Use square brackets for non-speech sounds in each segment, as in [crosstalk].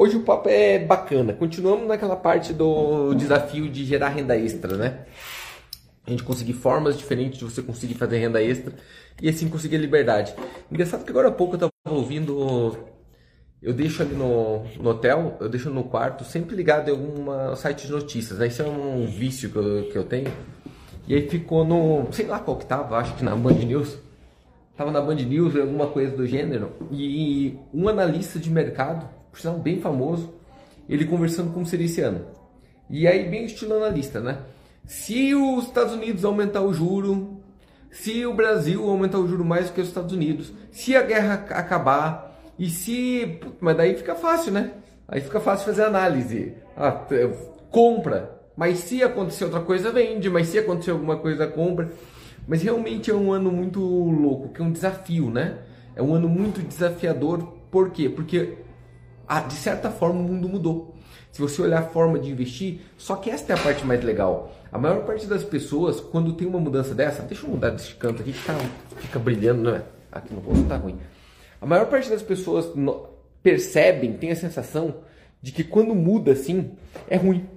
Hoje o papo é bacana. Continuamos naquela parte do desafio de gerar renda extra, né? A gente conseguir formas diferentes de você conseguir fazer renda extra e assim conseguir liberdade. Engraçado que agora há pouco eu estava ouvindo. Eu deixo ali no, no, hotel, eu deixo no quarto, sempre ligado em algum site de notícias. Né? Isso é um vício que eu, que eu tenho. E aí ficou no. sei lá qual que tava, acho que na Band News. Tava na Band News, alguma coisa do gênero. E um analista de mercado, por sinal bem famoso, ele conversando com esse ano. E aí, bem estilo analista, né? Se os Estados Unidos aumentar o juro, se o Brasil aumentar o juro mais do que os Estados Unidos, se a guerra acabar, e se. Mas daí fica fácil, né? Aí fica fácil fazer análise. Ah, compra. Mas se acontecer outra coisa, vende. Mas se acontecer alguma coisa, compra. Mas realmente é um ano muito louco, que é um desafio, né? É um ano muito desafiador. Por quê? Porque, ah, de certa forma, o mundo mudou. Se você olhar a forma de investir, só que esta é a parte mais legal. A maior parte das pessoas, quando tem uma mudança dessa, deixa eu mudar desse canto aqui que tá, fica brilhando, né? Aqui no rosto tá ruim. A maior parte das pessoas percebem, tem a sensação de que quando muda assim, é ruim.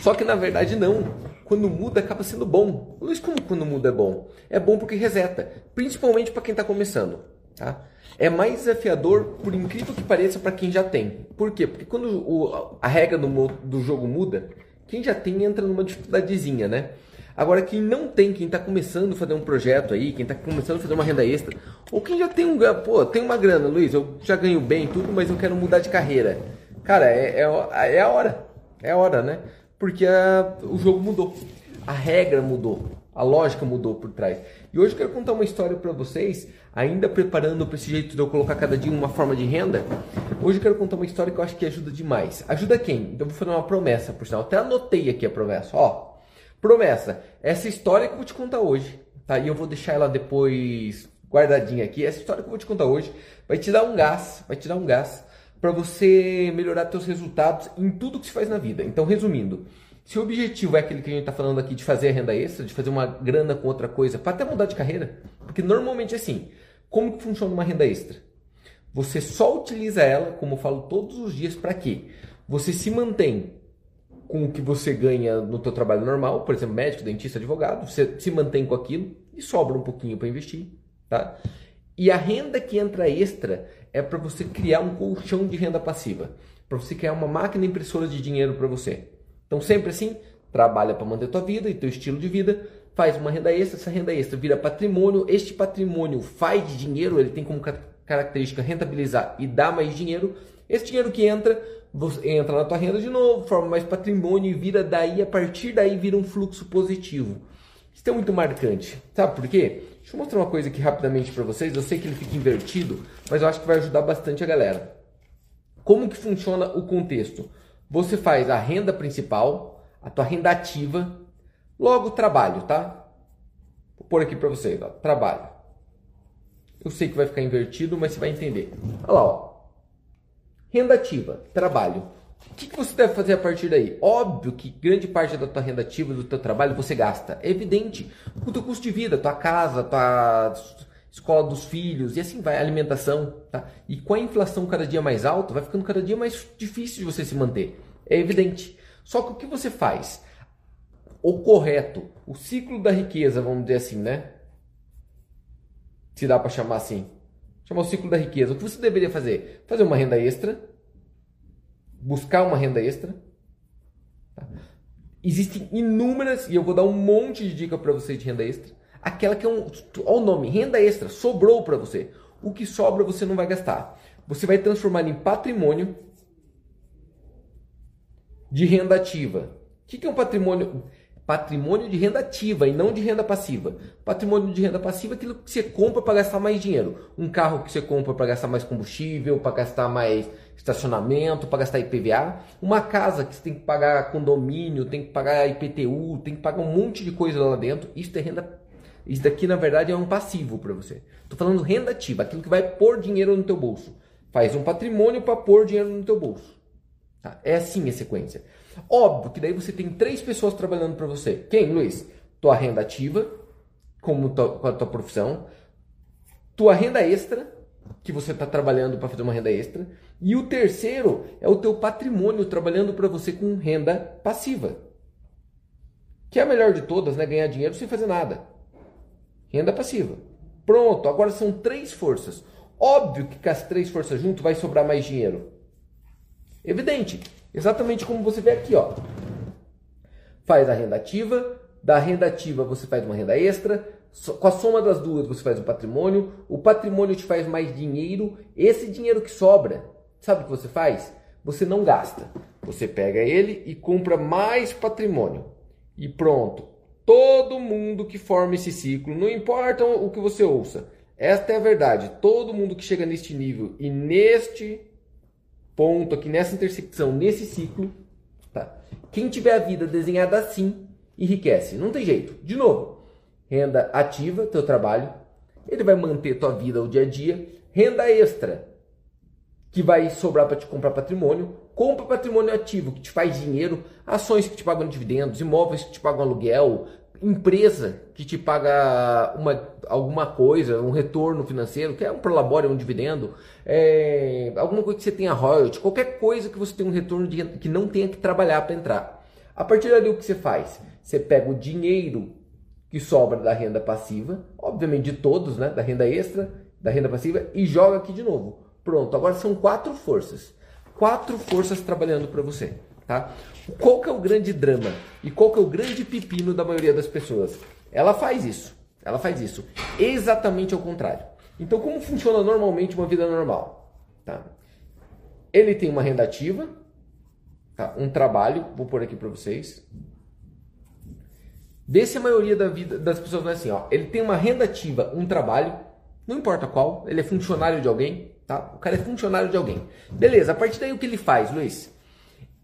Só que na verdade não. Quando muda acaba sendo bom. Luiz, como quando muda é bom? É bom porque reseta, principalmente para quem está começando. Tá? É mais desafiador, por incrível que pareça, para quem já tem. Por quê? Porque quando o, a regra do, do jogo muda, quem já tem entra numa dificuldadezinha, né? Agora, quem não tem, quem está começando a fazer um projeto aí, quem está começando a fazer uma renda extra, ou quem já tem um, pô, tem uma grana, Luiz, eu já ganho bem tudo, mas eu quero mudar de carreira. Cara, é, é, é a hora. É a hora, né? Porque a, o jogo mudou. A regra mudou. A lógica mudou por trás. E hoje eu quero contar uma história para vocês, ainda preparando para esse jeito de eu colocar cada dia uma forma de renda. Hoje eu quero contar uma história que eu acho que ajuda demais. Ajuda quem? Então eu vou fazer uma promessa, por sinal. Até anotei aqui a promessa. Ó, promessa. Essa história que eu vou te contar hoje, tá? E eu vou deixar ela depois guardadinha aqui. Essa história que eu vou te contar hoje vai te dar um gás, vai te dar um gás para você melhorar seus resultados em tudo que se faz na vida. Então, resumindo, se o objetivo é aquele que a gente está falando aqui de fazer a renda extra, de fazer uma grana com outra coisa, para até mudar de carreira, porque normalmente é assim, como que funciona uma renda extra? Você só utiliza ela, como eu falo todos os dias, para quê? Você se mantém com o que você ganha no teu trabalho normal, por exemplo, médico, dentista, advogado, você se mantém com aquilo e sobra um pouquinho para investir, tá? E a renda que entra extra é para você criar um colchão de renda passiva, para você criar uma máquina impressora de dinheiro para você. Então sempre assim, trabalha para manter tua vida e teu estilo de vida, faz uma renda extra, essa renda extra vira patrimônio, este patrimônio faz dinheiro, ele tem como característica rentabilizar e dar mais dinheiro. Esse dinheiro que entra, entra na tua renda de novo, forma mais patrimônio e vira daí, a partir daí vira um fluxo positivo. Isso é muito marcante. Sabe por quê? Deixa eu mostrar uma coisa aqui rapidamente para vocês. Eu sei que ele fica invertido, mas eu acho que vai ajudar bastante a galera. Como que funciona o contexto? Você faz a renda principal, a tua renda ativa, logo trabalho, tá? Vou pôr aqui para vocês, ó, trabalho. Eu sei que vai ficar invertido, mas você vai entender. Olha lá, ó. Renda ativa, trabalho. O que, que você deve fazer a partir daí? Óbvio que grande parte da tua renda ativa, do teu trabalho, você gasta. É evidente. O teu custo de vida, tua casa, tua escola dos filhos, e assim vai, alimentação, tá? E com a inflação cada dia mais alta, vai ficando cada dia mais difícil de você se manter. É evidente. Só que o que você faz? O correto, o ciclo da riqueza, vamos dizer assim, né? Se dá para chamar assim. Chamar o ciclo da riqueza. O que você deveria fazer? Fazer uma renda extra, buscar uma renda extra. Tá? Existem inúmeras, e eu vou dar um monte de dica para você de renda extra aquela que é um. Olha o nome, renda extra, sobrou para você. O que sobra você não vai gastar. Você vai transformar em patrimônio de renda ativa. O que é um patrimônio? Patrimônio de renda ativa e não de renda passiva. Patrimônio de renda passiva é aquilo que você compra para gastar mais dinheiro. Um carro que você compra para gastar mais combustível, para gastar mais estacionamento, para gastar IPVA. Uma casa que você tem que pagar condomínio, tem que pagar IPTU, tem que pagar um monte de coisa lá dentro. Isso é renda isso daqui, na verdade, é um passivo para você. Estou falando renda ativa, aquilo que vai pôr dinheiro no teu bolso. Faz um patrimônio para pôr dinheiro no teu bolso. Tá? É assim a sequência. Óbvio que daí você tem três pessoas trabalhando para você. Quem, Luiz? Tua renda ativa, como tua, com a tua profissão. Tua renda extra, que você está trabalhando para fazer uma renda extra. E o terceiro é o teu patrimônio trabalhando para você com renda passiva. Que é a melhor de todas, né? Ganhar dinheiro sem fazer nada. Renda passiva. Pronto, agora são três forças. Óbvio que com as três forças junto vai sobrar mais dinheiro. Evidente. Exatamente como você vê aqui, ó. Faz a renda ativa, da renda ativa você faz uma renda extra, com a soma das duas você faz um patrimônio, o patrimônio te faz mais dinheiro, esse dinheiro que sobra, sabe o que você faz? Você não gasta. Você pega ele e compra mais patrimônio. E pronto. Todo mundo que forma esse ciclo, não importa o que você ouça, esta é a verdade. Todo mundo que chega neste nível e neste ponto aqui, nessa intersecção, nesse ciclo, tá? Quem tiver a vida desenhada assim, enriquece. Não tem jeito. De novo, renda ativa, teu trabalho, ele vai manter tua vida o dia a dia. Renda extra, que vai sobrar para te comprar patrimônio. Compra patrimônio ativo, que te faz dinheiro. Ações que te pagam dividendos, imóveis que te pagam aluguel, empresa que te paga uma, alguma coisa, um retorno financeiro, que é um prolabore, um dividendo, é, alguma coisa que você tenha royalty, qualquer coisa que você tenha um retorno de, que não tenha que trabalhar para entrar. A partir dali, o que você faz? Você pega o dinheiro que sobra da renda passiva, obviamente de todos, né? Da renda extra, da renda passiva, e joga aqui de novo. Pronto, agora são quatro forças. Quatro forças trabalhando para você. Tá? Qual que é o grande drama? E qual que é o grande pepino da maioria das pessoas? Ela faz isso. Ela faz isso. Exatamente ao contrário. Então, como funciona normalmente uma vida normal? Tá? Ele tem uma renda ativa, tá? um trabalho, vou pôr aqui para vocês. Vê se a maioria da vida das pessoas não é assim, ó. Ele tem uma renda ativa, um trabalho, não importa qual, ele é funcionário de alguém, tá? O cara é funcionário de alguém. Beleza, a partir daí o que ele faz, Luiz?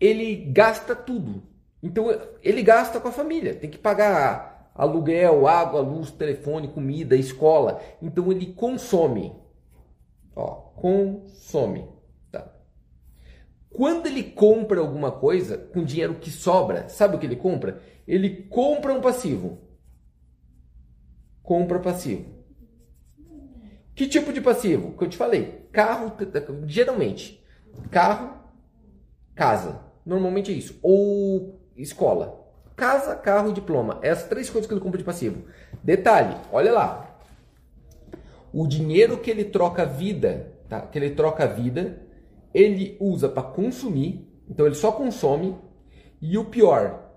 Ele gasta tudo. Então ele gasta com a família, tem que pagar aluguel, água, luz, telefone, comida, escola. Então ele consome. Ó, consome. Tá? Quando ele compra alguma coisa com dinheiro que sobra, sabe o que ele compra? ele compra um passivo. Compra passivo. Que tipo de passivo? Que eu te falei. Carro, geralmente. Carro, casa. Normalmente é isso. Ou escola. Casa, carro, diploma. Essas três coisas que ele compra de passivo. Detalhe, olha lá. O dinheiro que ele troca vida, tá? Que ele troca vida, ele usa para consumir. Então ele só consome. E o pior,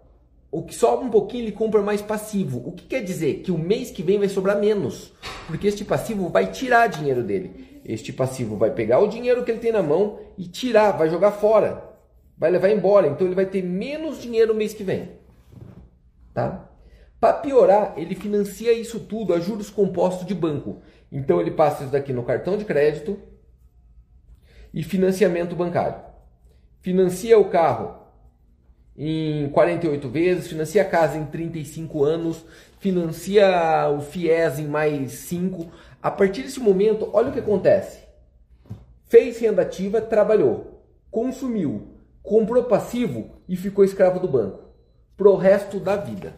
o que sobra um pouquinho ele compra mais passivo. O que quer dizer? Que o mês que vem vai sobrar menos. Porque este passivo vai tirar dinheiro dele. Este passivo vai pegar o dinheiro que ele tem na mão e tirar, vai jogar fora. Vai levar embora. Então ele vai ter menos dinheiro no mês que vem. Tá? Para piorar, ele financia isso tudo a juros compostos de banco. Então ele passa isso daqui no cartão de crédito e financiamento bancário. Financia o carro em 48 vezes, financia a casa em 35 anos, financia o FIES em mais 5. A partir desse momento, olha o que acontece. Fez renda ativa, trabalhou, consumiu, comprou passivo e ficou escravo do banco. Pro resto da vida.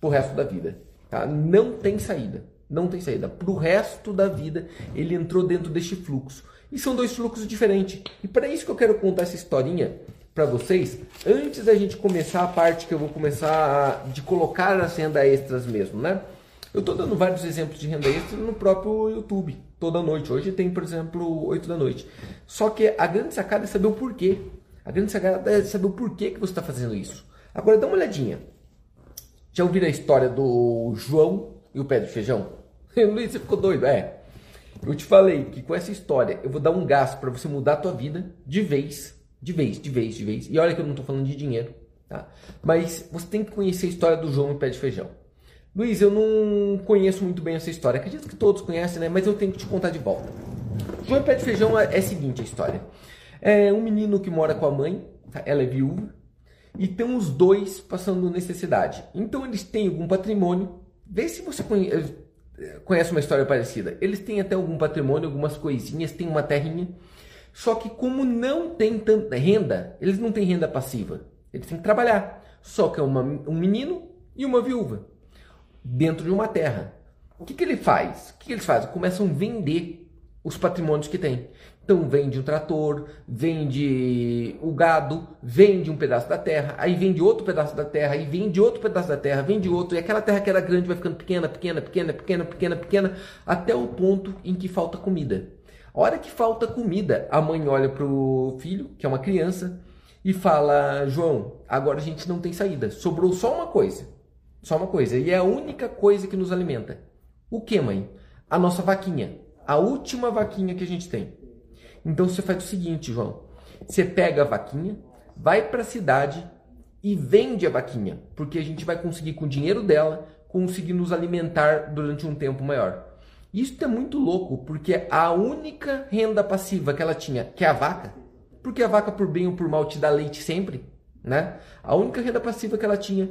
Pro resto da vida. Tá? Não tem saída. Não tem saída. Pro resto da vida, ele entrou dentro deste fluxo. E são dois fluxos diferentes. E para isso que eu quero contar essa historinha para vocês, antes da gente começar a parte que eu vou começar a, de colocar as renda extras mesmo, né? Eu estou dando vários exemplos de renda extra no próprio YouTube, toda noite. Hoje tem, por exemplo, 8 da noite. Só que a grande sacada é saber o porquê. A grande sacada é saber o porquê que você está fazendo isso. Agora dá uma olhadinha. Já ouviram a história do João e o pé de feijão? [laughs] Luiz, você ficou doido? É. Eu te falei que com essa história eu vou dar um gasto para você mudar a tua vida de vez de vez, de vez, de vez. E olha que eu não estou falando de dinheiro, tá? Mas você tem que conhecer a história do João e Pé de Feijão. Luiz, eu não conheço muito bem essa história. Acredito que todos conhecem, né? Mas eu tenho que te contar de volta. João e Pé de Feijão é, é seguinte a história. É um menino que mora com a mãe, tá? ela é viúva, e tem os dois passando necessidade. Então eles têm algum patrimônio. Vê se você conhece, conhece uma história parecida. Eles têm até algum patrimônio, algumas coisinhas, tem uma terrinha. Só que como não tem tanta renda, eles não têm renda passiva. Eles têm que trabalhar. Só que é uma, um menino e uma viúva dentro de uma terra. O que, que ele faz? O que, que eles fazem? Começam a vender os patrimônios que tem. Então vende um trator, vende o gado, vende um pedaço da terra, aí vende outro pedaço da terra, aí vende outro pedaço da terra, vende outro, e aquela terra que era grande vai ficando pequena, pequena, pequena, pequena, pequena, pequena, até o ponto em que falta comida. Hora que falta comida, a mãe olha pro filho, que é uma criança, e fala: João, agora a gente não tem saída, sobrou só uma coisa. Só uma coisa, e é a única coisa que nos alimenta. O que, mãe? A nossa vaquinha. A última vaquinha que a gente tem. Então você faz o seguinte, João. Você pega a vaquinha, vai para a cidade e vende a vaquinha, porque a gente vai conseguir com o dinheiro dela conseguir nos alimentar durante um tempo maior. Isso é muito louco, porque a única renda passiva que ela tinha, que é a vaca, porque a vaca por bem ou por mal te dá leite sempre, né? A única renda passiva que ela tinha,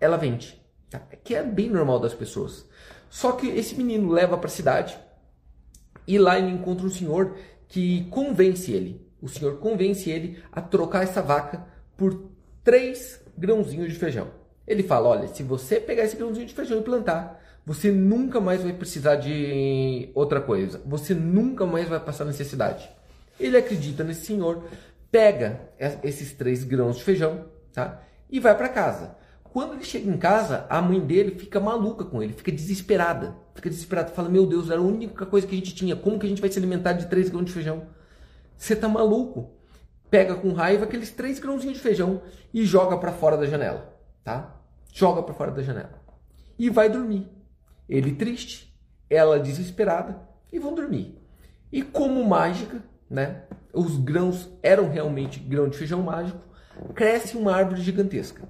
ela vende, tá? que é bem normal das pessoas. Só que esse menino leva para a cidade e lá ele encontra um senhor que convence ele. O senhor convence ele a trocar essa vaca por três grãozinhos de feijão. Ele fala: olha, se você pegar esse grãozinho de feijão e plantar, você nunca mais vai precisar de outra coisa. Você nunca mais vai passar necessidade. Ele acredita nesse senhor, pega esses três grãos de feijão, tá? E vai para casa. Quando ele chega em casa, a mãe dele fica maluca com ele, fica desesperada. Fica desesperada, fala: Meu Deus, era a única coisa que a gente tinha. Como que a gente vai se alimentar de três grãos de feijão? Você tá maluco? Pega com raiva aqueles três grãozinhos de feijão e joga para fora da janela, tá? Joga para fora da janela. E vai dormir. Ele triste, ela desesperada e vão dormir. E como mágica, né? Os grãos eram realmente grão de feijão mágico. Cresce uma árvore gigantesca.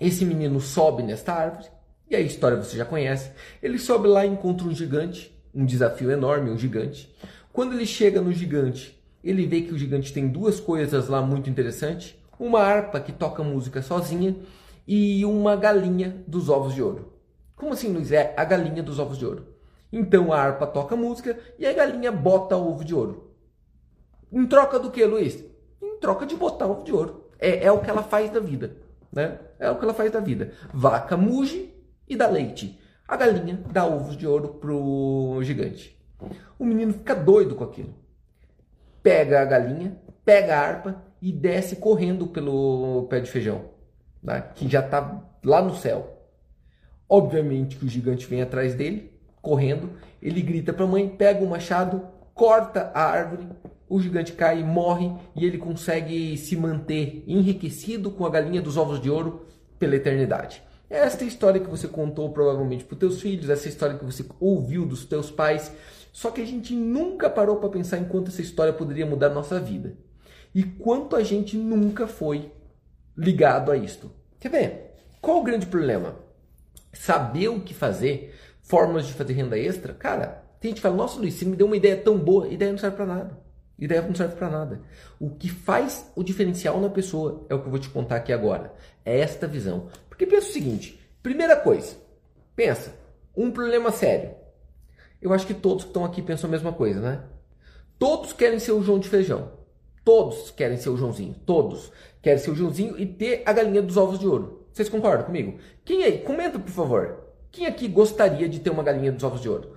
Esse menino sobe nesta árvore, e a história você já conhece. Ele sobe lá e encontra um gigante, um desafio enorme, um gigante. Quando ele chega no gigante, ele vê que o gigante tem duas coisas lá muito interessantes: uma harpa que toca música sozinha e uma galinha dos ovos de ouro. Como assim, Luiz? É a galinha dos ovos de ouro. Então a harpa toca música e a galinha bota ovo de ouro. Em troca do que, Luiz? Em troca de botar ovo de ouro. É, é o que ela faz da vida. Né? É o que ela faz da vida. Vaca muge e dá leite. A galinha dá ovos de ouro pro gigante. O menino fica doido com aquilo. Pega a galinha, pega a harpa e desce correndo pelo pé de feijão, né? que já está lá no céu. Obviamente que o gigante vem atrás dele, correndo. Ele grita para a mãe, pega o machado, corta a árvore o gigante cai, morre e ele consegue se manter enriquecido com a galinha dos ovos de ouro pela eternidade. Esta história que você contou provavelmente para os teus filhos, essa história que você ouviu dos teus pais. Só que a gente nunca parou para pensar em quanto essa história poderia mudar a nossa vida. E quanto a gente nunca foi ligado a isto. Quer ver? Qual o grande problema? Saber o que fazer, formas de fazer renda extra. Cara, tem gente que fala, nossa Luiz, você me deu uma ideia tão boa, ideia não serve para nada. Ideia não serve para nada. O que faz o diferencial na pessoa é o que eu vou te contar aqui agora. É esta visão. Porque pensa o seguinte: primeira coisa, pensa, um problema sério. Eu acho que todos que estão aqui pensam a mesma coisa, né? Todos querem ser o João de feijão. Todos querem ser o Joãozinho. Todos querem ser o Joãozinho e ter a galinha dos ovos de ouro. Vocês concordam comigo? Quem aí? Comenta, por favor. Quem aqui gostaria de ter uma galinha dos ovos de ouro?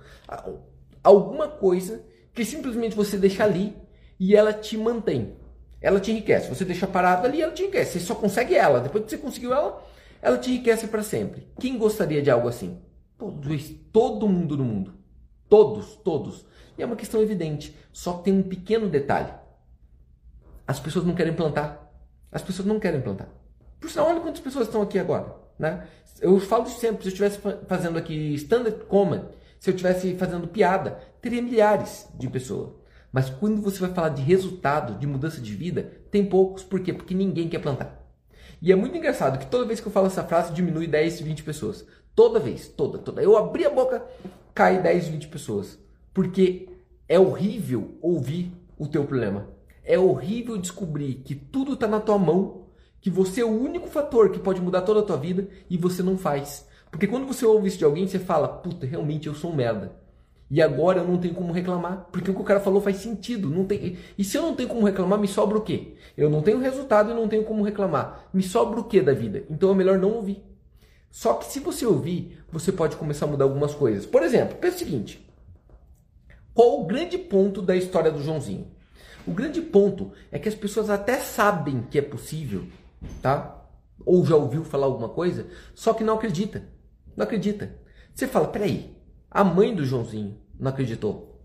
Alguma coisa que simplesmente você deixa ali e ela te mantém. Ela te enriquece. Você deixa parado ali, ela te enriquece. Você só consegue ela. Depois que você conseguiu ela, ela te enriquece para sempre. Quem gostaria de algo assim? Todos, todo mundo no mundo. Todos, todos. E é uma questão evidente. Só tem um pequeno detalhe. As pessoas não querem plantar. As pessoas não querem plantar. Por sinal, olha quantas pessoas estão aqui agora. Né? Eu falo sempre, se eu estivesse fazendo aqui standard comment, se eu estivesse fazendo piada, teria milhares de pessoas. Mas quando você vai falar de resultado, de mudança de vida, tem poucos. Por quê? Porque ninguém quer plantar. E é muito engraçado que toda vez que eu falo essa frase, diminui 10, 20 pessoas. Toda vez, toda, toda. Eu abri a boca, cai 10, 20 pessoas. Porque é horrível ouvir o teu problema. É horrível descobrir que tudo está na tua mão, que você é o único fator que pode mudar toda a tua vida e você não faz. Porque quando você ouve isso de alguém, você fala, puta, realmente eu sou um merda. E agora eu não tenho como reclamar, porque o que o cara falou faz sentido. Não tem... E se eu não tenho como reclamar, me sobra o quê? Eu não tenho resultado e não tenho como reclamar. Me sobra o quê da vida? Então é melhor não ouvir. Só que se você ouvir, você pode começar a mudar algumas coisas. Por exemplo, pensa o seguinte: Qual o grande ponto da história do Joãozinho? O grande ponto é que as pessoas até sabem que é possível, tá? Ou já ouviu falar alguma coisa, só que não acredita. Não acredita. Você fala, peraí, a mãe do Joãozinho não acreditou.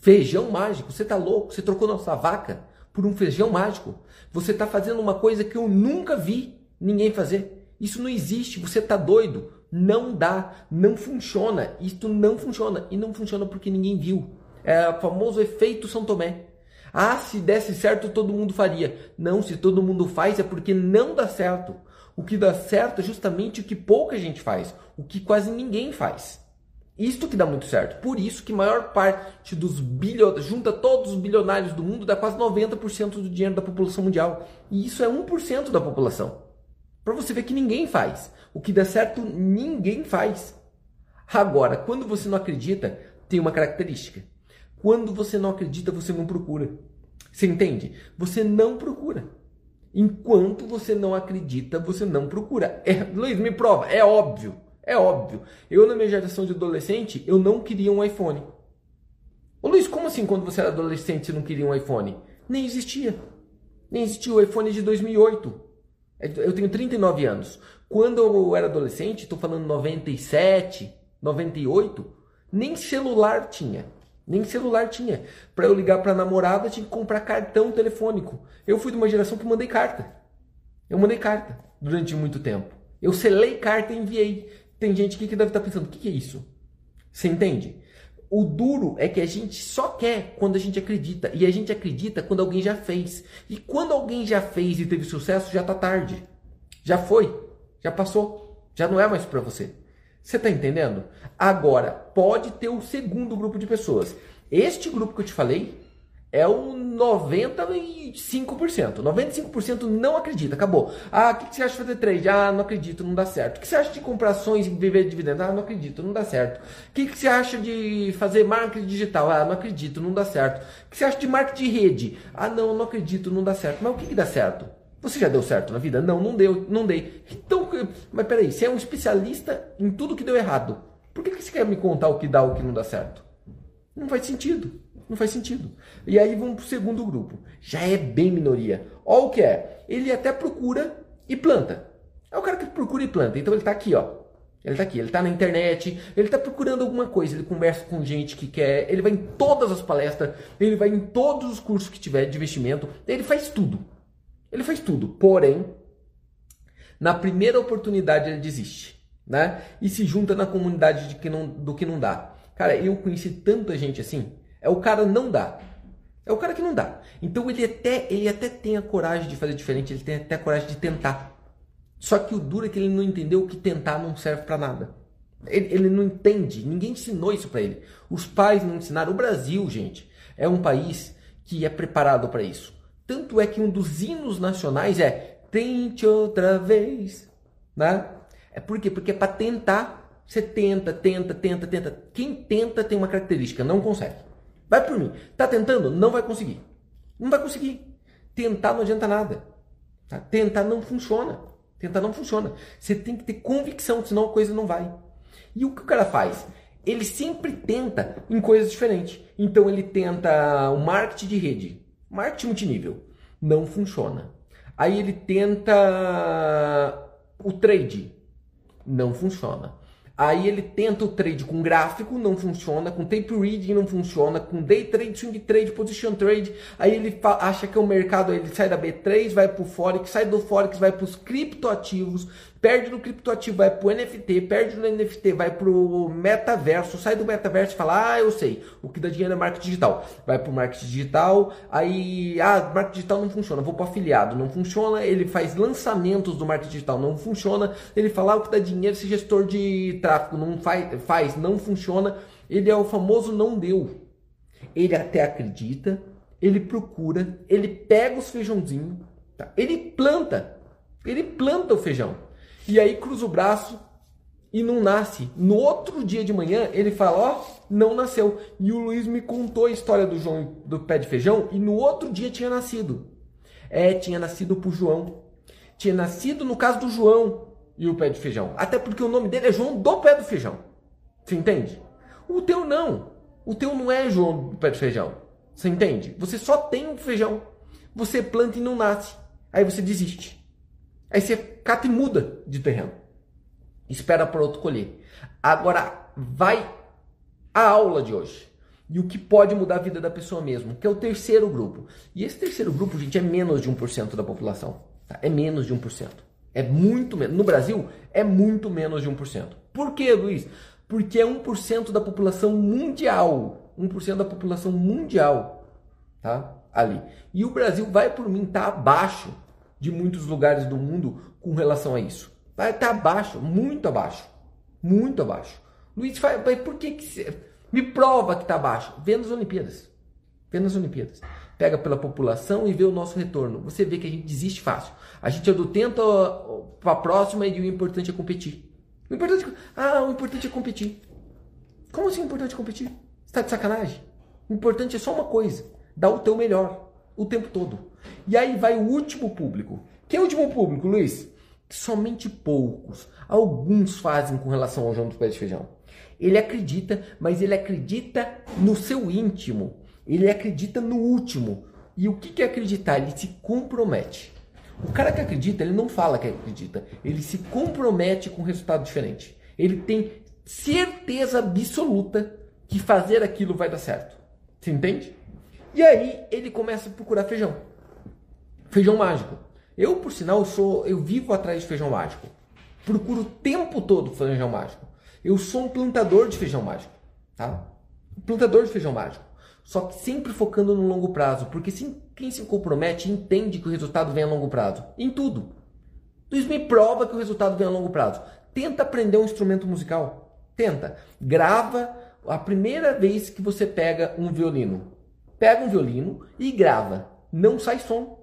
Feijão mágico, você tá louco? Você trocou nossa vaca por um feijão mágico. Você tá fazendo uma coisa que eu nunca vi ninguém fazer. Isso não existe, você tá doido. Não dá, não funciona. Isto não funciona. E não funciona porque ninguém viu. É o famoso efeito São Tomé. Ah, se desse certo todo mundo faria. Não, se todo mundo faz é porque não dá certo. O que dá certo é justamente o que pouca gente faz, o que quase ninguém faz. Isto que dá muito certo. Por isso que maior parte dos bilionários, junta todos os bilionários do mundo, dá quase 90% do dinheiro da população mundial. E isso é 1% da população. Para você ver que ninguém faz. O que dá certo, ninguém faz. Agora, quando você não acredita, tem uma característica. Quando você não acredita, você não procura. Você entende? Você não procura. Enquanto você não acredita, você não procura. É, Luiz, me prova. É óbvio. É óbvio. Eu, na minha geração de adolescente, eu não queria um iPhone. Ô Luiz, como assim quando você era adolescente você não queria um iPhone? Nem existia. Nem existia o iPhone de 2008. É, eu tenho 39 anos. Quando eu era adolescente, estou falando 97, 98, nem celular tinha. Nem celular tinha. Para eu ligar para namorada, tinha que comprar cartão telefônico. Eu fui de uma geração que mandei carta. Eu mandei carta durante muito tempo. Eu selei carta e enviei. Tem gente aqui que deve estar tá pensando: o que, que é isso? Você entende? O duro é que a gente só quer quando a gente acredita. E a gente acredita quando alguém já fez. E quando alguém já fez e teve sucesso, já está tarde. Já foi. Já passou. Já não é mais para você. Você está entendendo? Agora, pode ter o um segundo grupo de pessoas. Este grupo que eu te falei é o 95%. 95% não acredita, acabou. Ah, o que, que, você acha de fazer trade? Ah, não acredito, não dá certo. O que você acha de comprar ações e viver de dividendos? Ah, não acredito, não dá certo. O que, que você acha de fazer marketing digital? Ah, não acredito, não dá certo. O que você acha de marketing de rede? Ah, não, não acredito, não dá certo. Mas o que, que dá certo? Você já deu certo na vida? Não, não deu, não dei. Então, mas peraí, você é um especialista em tudo que deu errado. Por que, que você quer me contar o que dá o que não dá certo? Não faz sentido. Não faz sentido. E aí vamos para o segundo grupo. Já é bem minoria. Olha o que é. Ele até procura e planta. É o cara que procura e planta. Então ele está aqui, ó. Ele está aqui, ele está na internet, ele está procurando alguma coisa, ele conversa com gente que quer, ele vai em todas as palestras, ele vai em todos os cursos que tiver de investimento, ele faz tudo. Ele faz tudo, porém, na primeira oportunidade ele desiste, né? E se junta na comunidade de que não, do que não dá. Cara, eu conheci tanta gente assim. É o cara não dá. É o cara que não dá. Então ele até, ele até tem a coragem de fazer diferente, ele tem até a coragem de tentar. Só que o duro é que ele não entendeu que tentar não serve para nada. Ele, ele, não entende, ninguém ensinou isso para ele. Os pais não ensinaram. O Brasil, gente, é um país que é preparado para isso. Tanto é que um dos hinos nacionais é Tente outra vez, né? É por quê? Porque é para tentar, você tenta, tenta, tenta, tenta. Quem tenta tem uma característica, não consegue. Vai por mim. Tá tentando? Não vai conseguir. Não vai conseguir. Tentar não adianta nada. Tá? Tentar não funciona. Tentar não funciona. Você tem que ter convicção, senão a coisa não vai. E o que o cara faz? Ele sempre tenta em coisas diferentes. Então ele tenta o marketing de rede. Marketing multinível não funciona. Aí ele tenta o trade, não funciona. Aí ele tenta o trade com gráfico, não funciona, com tape reading não funciona, com day trade, swing trade, position trade. Aí ele acha que o mercado, ele sai da B3, vai para o Forex, sai do Forex, vai para os criptoativos, perde no criptoativo, vai pro NFT, perde no NFT, vai pro metaverso, sai do metaverso e fala, ah, eu sei, o que dá dinheiro é marketing digital. Vai pro marketing digital, aí, ah, marketing digital não funciona, vou pro afiliado, não funciona, ele faz lançamentos do marketing digital, não funciona, ele fala, ah, o que dá dinheiro, esse gestor de tráfego não faz, faz, não funciona, ele é o famoso não deu. Ele até acredita, ele procura, ele pega os feijãozinhos, tá? ele planta, ele planta o feijão. E aí cruza o braço e não nasce. No outro dia de manhã, ele fala: Ó, não nasceu. E o Luiz me contou a história do João do pé de feijão e no outro dia tinha nascido. É, tinha nascido pro João. Tinha nascido no caso do João e o pé de feijão. Até porque o nome dele é João do pé do feijão. Você entende? O teu não. O teu não é João do pé de feijão. Você entende? Você só tem um feijão. Você planta e não nasce. Aí você desiste. Aí você cata e muda de terreno. Espera para outro colher. Agora vai a aula de hoje. E o que pode mudar a vida da pessoa mesmo, que é o terceiro grupo. E esse terceiro grupo, gente, é menos de 1% da população. Tá? É menos de 1%. É muito menos. No Brasil, é muito menos de 1%. Por quê, Luiz? Porque é 1% da população mundial. 1% da população mundial. Tá? Ali. E o Brasil vai, por mim, tá abaixo de muitos lugares do mundo com relação a isso. Vai tá abaixo, muito abaixo. Muito abaixo. Luiz, por que, que você... me prova que está abaixo? Vê nas Olimpíadas. Vê nas Olimpíadas. Pega pela população e vê o nosso retorno. Você vê que a gente desiste fácil. A gente é do tenta para a próxima e o importante é competir. O importante, é ah, o importante é competir. Como assim o importante é competir? Você está de sacanagem? O importante é só uma coisa: dar o teu melhor o tempo todo. E aí vai o último público. Quem é o último público, Luiz? Que somente poucos, alguns fazem com relação ao João dos Pés de Feijão. Ele acredita, mas ele acredita no seu íntimo. Ele acredita no último. E o que é acreditar? Ele se compromete. O cara que acredita, ele não fala que acredita. Ele se compromete com um resultado diferente. Ele tem certeza absoluta que fazer aquilo vai dar certo. Você entende? E aí ele começa a procurar feijão. Feijão mágico. Eu, por sinal, sou, eu vivo atrás de feijão mágico. Procuro o tempo todo feijão mágico. Eu sou um plantador de feijão mágico, tá? Plantador de feijão mágico. Só que sempre focando no longo prazo, porque sim, quem se compromete entende que o resultado vem a longo prazo. Em tudo. Isso me prova que o resultado vem a longo prazo. Tenta aprender um instrumento musical. Tenta. Grava a primeira vez que você pega um violino. Pega um violino e grava. Não sai som.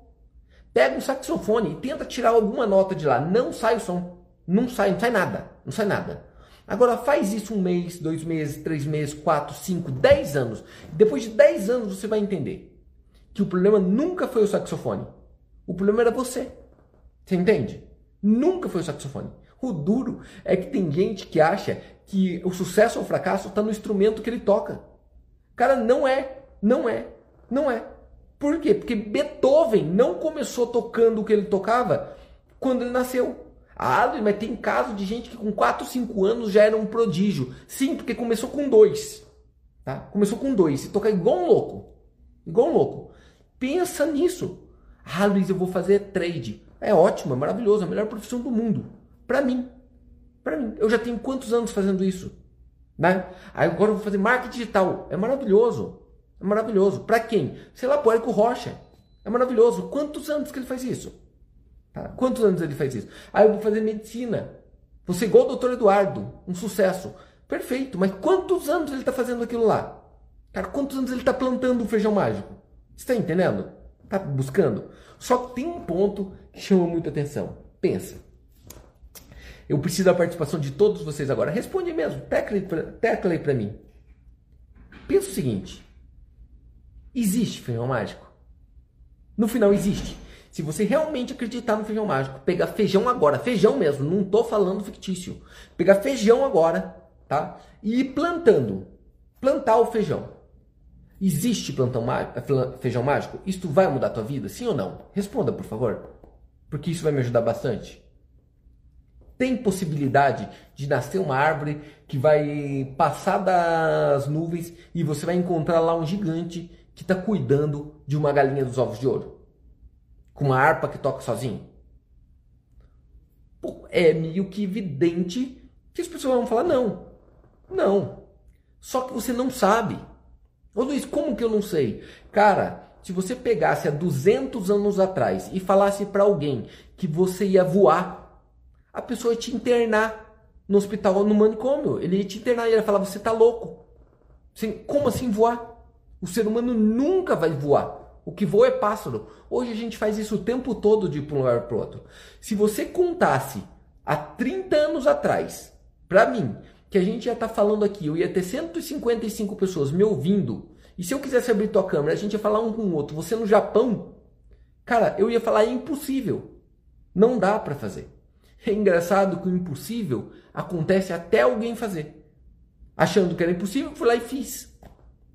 Pega um saxofone e tenta tirar alguma nota de lá. Não sai o som. Não sai, não sai nada. Não sai nada. Agora faz isso um mês, dois meses, três meses, quatro, cinco, dez anos. Depois de dez anos você vai entender que o problema nunca foi o saxofone. O problema era você. Você entende? Nunca foi o saxofone. O duro é que tem gente que acha que o sucesso ou o fracasso está no instrumento que ele toca. Cara, não é. Não é. Não é. Por quê? Porque Beethoven não começou tocando o que ele tocava quando ele nasceu. Ah, mas tem caso de gente que com 4, 5 anos já era um prodígio. Sim, porque começou com dois. Tá? Começou com dois. E toca igual um louco. Igual um louco. Pensa nisso. Ah, Luiz, eu vou fazer trade. É ótimo, é maravilhoso, é a melhor profissão do mundo. Para mim. Para mim. Eu já tenho quantos anos fazendo isso? Né? Aí agora eu vou fazer marketing digital. É maravilhoso. É maravilhoso. Para quem? Sei lá, pro Érico Rocha. É maravilhoso. Quantos anos que ele faz isso? Tá? Quantos anos ele faz isso? Aí eu vou fazer medicina. Você igual o doutor Eduardo. Um sucesso. Perfeito. Mas quantos anos ele está fazendo aquilo lá? Cara, quantos anos ele está plantando o feijão mágico? Está entendendo? Está buscando? Só que tem um ponto que chama muita atenção. Pensa. Eu preciso da participação de todos vocês agora. Responde mesmo. Tecla aí para mim. Pensa o seguinte. Existe feijão mágico? No final existe. Se você realmente acreditar no feijão mágico, pegar feijão agora, feijão mesmo, não estou falando fictício. Pegar feijão agora, tá? E ir plantando. Plantar o feijão. Existe plantão eh, feijão mágico? Isto vai mudar a tua vida? Sim ou não? Responda, por favor. Porque isso vai me ajudar bastante. Tem possibilidade de nascer uma árvore que vai passar das nuvens e você vai encontrar lá um gigante que está cuidando de uma galinha dos ovos de ouro? Com uma harpa que toca sozinho? Pô, é meio que evidente que as pessoas vão falar não. Não. Só que você não sabe. Ô Luiz, como que eu não sei? Cara, se você pegasse há 200 anos atrás e falasse para alguém que você ia voar, a pessoa ia te internar no hospital, no manicômio. Ele ia te internar e ia falar: você tá louco. Como assim voar? O ser humano nunca vai voar. O que voa é pássaro. Hoje a gente faz isso o tempo todo de ir para um lugar para outro. Se você contasse há 30 anos atrás, para mim, que a gente já está falando aqui, eu ia ter 155 pessoas me ouvindo, e se eu quisesse abrir tua câmera, a gente ia falar um com o outro, você no Japão, cara, eu ia falar é impossível. Não dá para fazer. É engraçado que o impossível acontece até alguém fazer. Achando que era impossível, fui lá e fiz.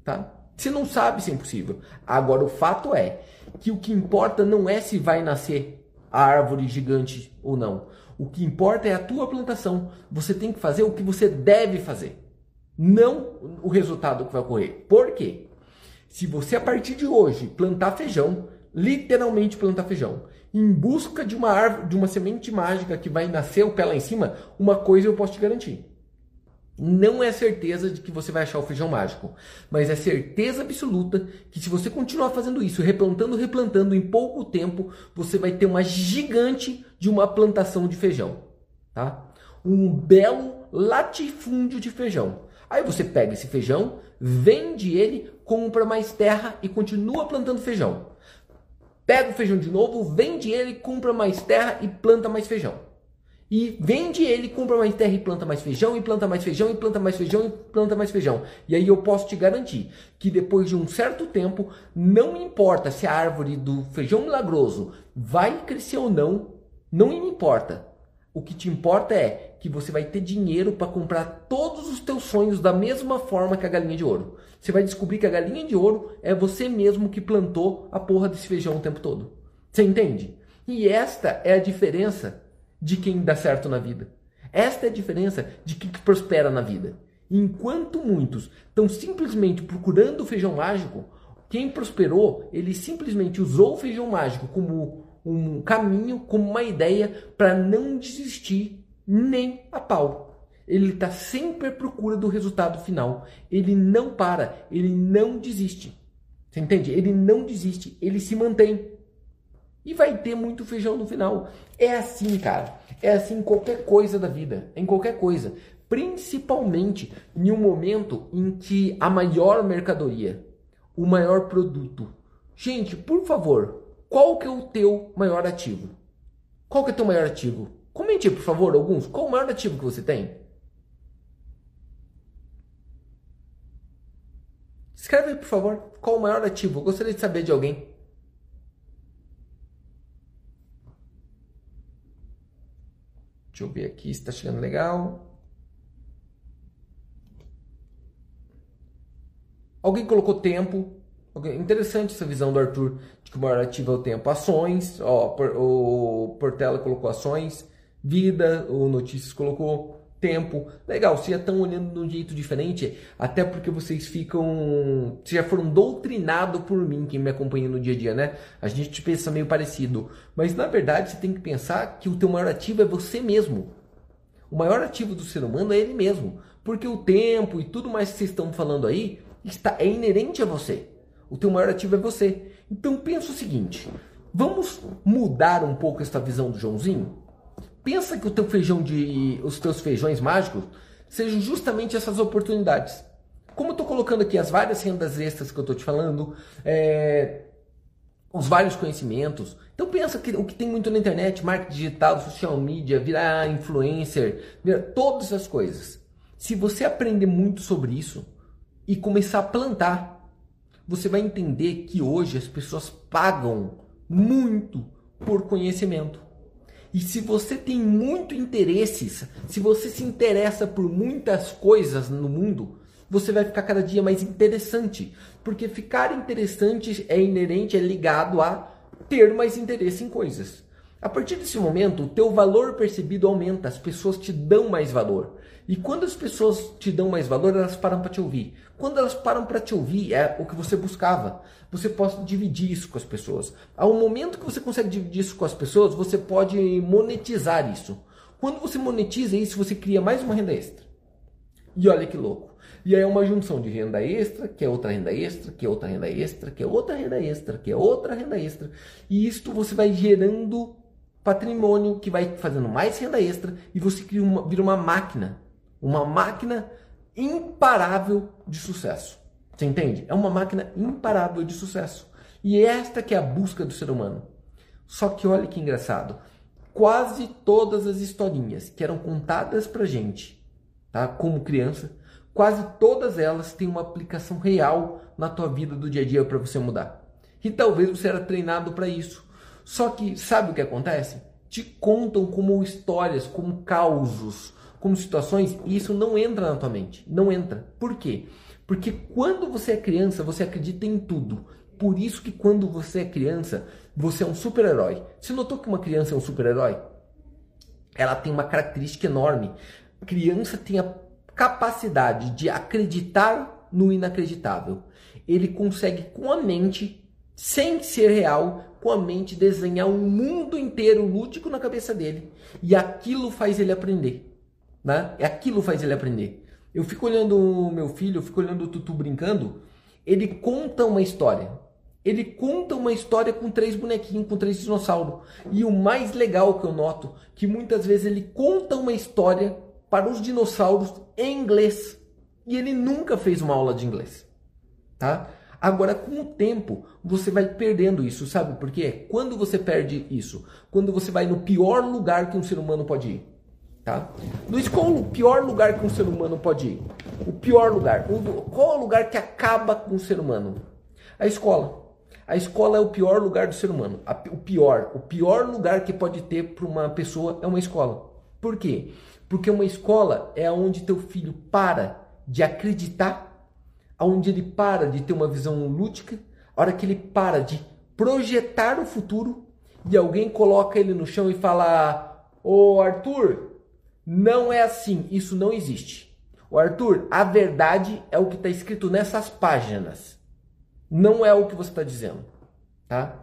tá? Você não sabe se é impossível. Agora, o fato é que o que importa não é se vai nascer a árvore gigante ou não. O que importa é a tua plantação. Você tem que fazer o que você deve fazer, não o resultado que vai ocorrer. Por quê? Se você a partir de hoje plantar feijão, literalmente plantar feijão, em busca de uma árvore, de uma semente mágica que vai nascer o pé lá em cima, uma coisa eu posso te garantir. Não é certeza de que você vai achar o feijão mágico, mas é certeza absoluta que se você continuar fazendo isso, replantando, replantando, em pouco tempo, você vai ter uma gigante de uma plantação de feijão, tá? Um belo latifúndio de feijão. Aí você pega esse feijão, vende ele, compra mais terra e continua plantando feijão. Pega o feijão de novo, vende ele, compra mais terra e planta mais feijão. E vende ele, compra mais terra e planta mais feijão, e planta mais feijão, e planta mais feijão, e planta mais feijão. E aí eu posso te garantir que depois de um certo tempo, não importa se a árvore do feijão milagroso vai crescer ou não, não importa. O que te importa é que você vai ter dinheiro para comprar todos os teus sonhos da mesma forma que a galinha de ouro. Você vai descobrir que a galinha de ouro é você mesmo que plantou a porra desse feijão o tempo todo. Você entende? E esta é a diferença de quem dá certo na vida. Esta é a diferença de quem prospera na vida. Enquanto muitos estão simplesmente procurando o feijão mágico, quem prosperou, ele simplesmente usou o feijão mágico como um caminho, como uma ideia para não desistir nem a pau. Ele está sempre à procura do resultado final. Ele não para, ele não desiste. Você entende? Ele não desiste, ele se mantém. E vai ter muito feijão no final. É assim, cara. É assim em qualquer coisa da vida. Em qualquer coisa. Principalmente em um momento em que a maior mercadoria, o maior produto. Gente, por favor, qual que é o teu maior ativo? Qual que é o teu maior ativo? Comente, por favor, alguns. Qual o maior ativo que você tem? Escreve aí, por favor. Qual o maior ativo? Eu gostaria de saber de alguém. Deixa eu ver aqui se está chegando legal. Alguém colocou tempo. Interessante essa visão do Arthur de que o maior ativo é o tempo. Ações, ó, o Portela colocou ações, vida, o Notícias colocou tempo. Legal, vocês já estão olhando de um jeito diferente, até porque vocês ficam. Vocês já foram doutrinados por mim, quem me acompanha no dia a dia, né? A gente pensa meio parecido. Mas na verdade você tem que pensar que o teu maior ativo é você mesmo. O maior ativo do ser humano é ele mesmo. Porque o tempo e tudo mais que vocês estão falando aí está, é inerente a você. O teu maior ativo é você. Então pensa o seguinte: vamos mudar um pouco essa visão do Joãozinho? Pensa que o teu feijão de. os teus feijões mágicos sejam justamente essas oportunidades. Como eu estou colocando aqui as várias rendas extras que eu estou te falando, é, os vários conhecimentos. Então pensa que o que tem muito na internet, marketing digital, social media, virar influencer, virar todas essas coisas. Se você aprender muito sobre isso e começar a plantar, você vai entender que hoje as pessoas pagam muito por conhecimento. E se você tem muito interesses, se você se interessa por muitas coisas no mundo, você vai ficar cada dia mais interessante. Porque ficar interessante é inerente, é ligado a ter mais interesse em coisas. A partir desse momento, o teu valor percebido aumenta, as pessoas te dão mais valor. E quando as pessoas te dão mais valor, elas param para te ouvir. Quando elas param para te ouvir, é o que você buscava. Você pode dividir isso com as pessoas. Ao momento que você consegue dividir isso com as pessoas, você pode monetizar isso. Quando você monetiza isso, você cria mais uma renda extra. E olha que louco. E aí é uma junção de renda extra, que é outra renda extra, que é outra renda extra, que é outra renda extra, que é outra renda extra. E isto você vai gerando patrimônio que vai fazendo mais renda extra e você cria uma, vira uma máquina. Uma máquina imparável de sucesso. Você entende? É uma máquina imparável de sucesso. E esta que é a busca do ser humano. Só que olha que engraçado. Quase todas as historinhas que eram contadas pra gente, tá? Como criança, quase todas elas têm uma aplicação real na tua vida do dia a dia para você mudar. E talvez você era treinado para isso. Só que sabe o que acontece? Te contam como histórias, como causos, como situações, e isso não entra na tua mente. Não entra. Por quê? Porque quando você é criança, você acredita em tudo. Por isso que quando você é criança, você é um super-herói. Você notou que uma criança é um super-herói? Ela tem uma característica enorme. A criança tem a capacidade de acreditar no inacreditável. Ele consegue com a mente, sem ser real, com a mente desenhar um mundo inteiro lúdico na cabeça dele. E aquilo faz ele aprender. Né? E aquilo faz ele aprender. Eu fico olhando o meu filho, eu fico olhando o Tutu brincando. Ele conta uma história. Ele conta uma história com três bonequinhos, com três dinossauros. E o mais legal que eu noto, que muitas vezes ele conta uma história para os dinossauros em inglês. E ele nunca fez uma aula de inglês. Tá? Agora, com o tempo, você vai perdendo isso, sabe por quê? Quando você perde isso? Quando você vai no pior lugar que um ser humano pode ir. Tá? Luiz, qual o pior lugar que um ser humano pode ir? O pior lugar. qual o lugar que acaba com o ser humano? A escola. A escola é o pior lugar do ser humano. o pior. O pior lugar que pode ter para uma pessoa é uma escola. Por quê? Porque uma escola é onde teu filho para de acreditar onde ele para de ter uma visão lúdica, a hora que ele para de projetar o futuro e alguém coloca ele no chão e fala: Ô Arthur, não é assim, isso não existe. O Arthur, a verdade é o que está escrito nessas páginas, não é o que você está dizendo, tá?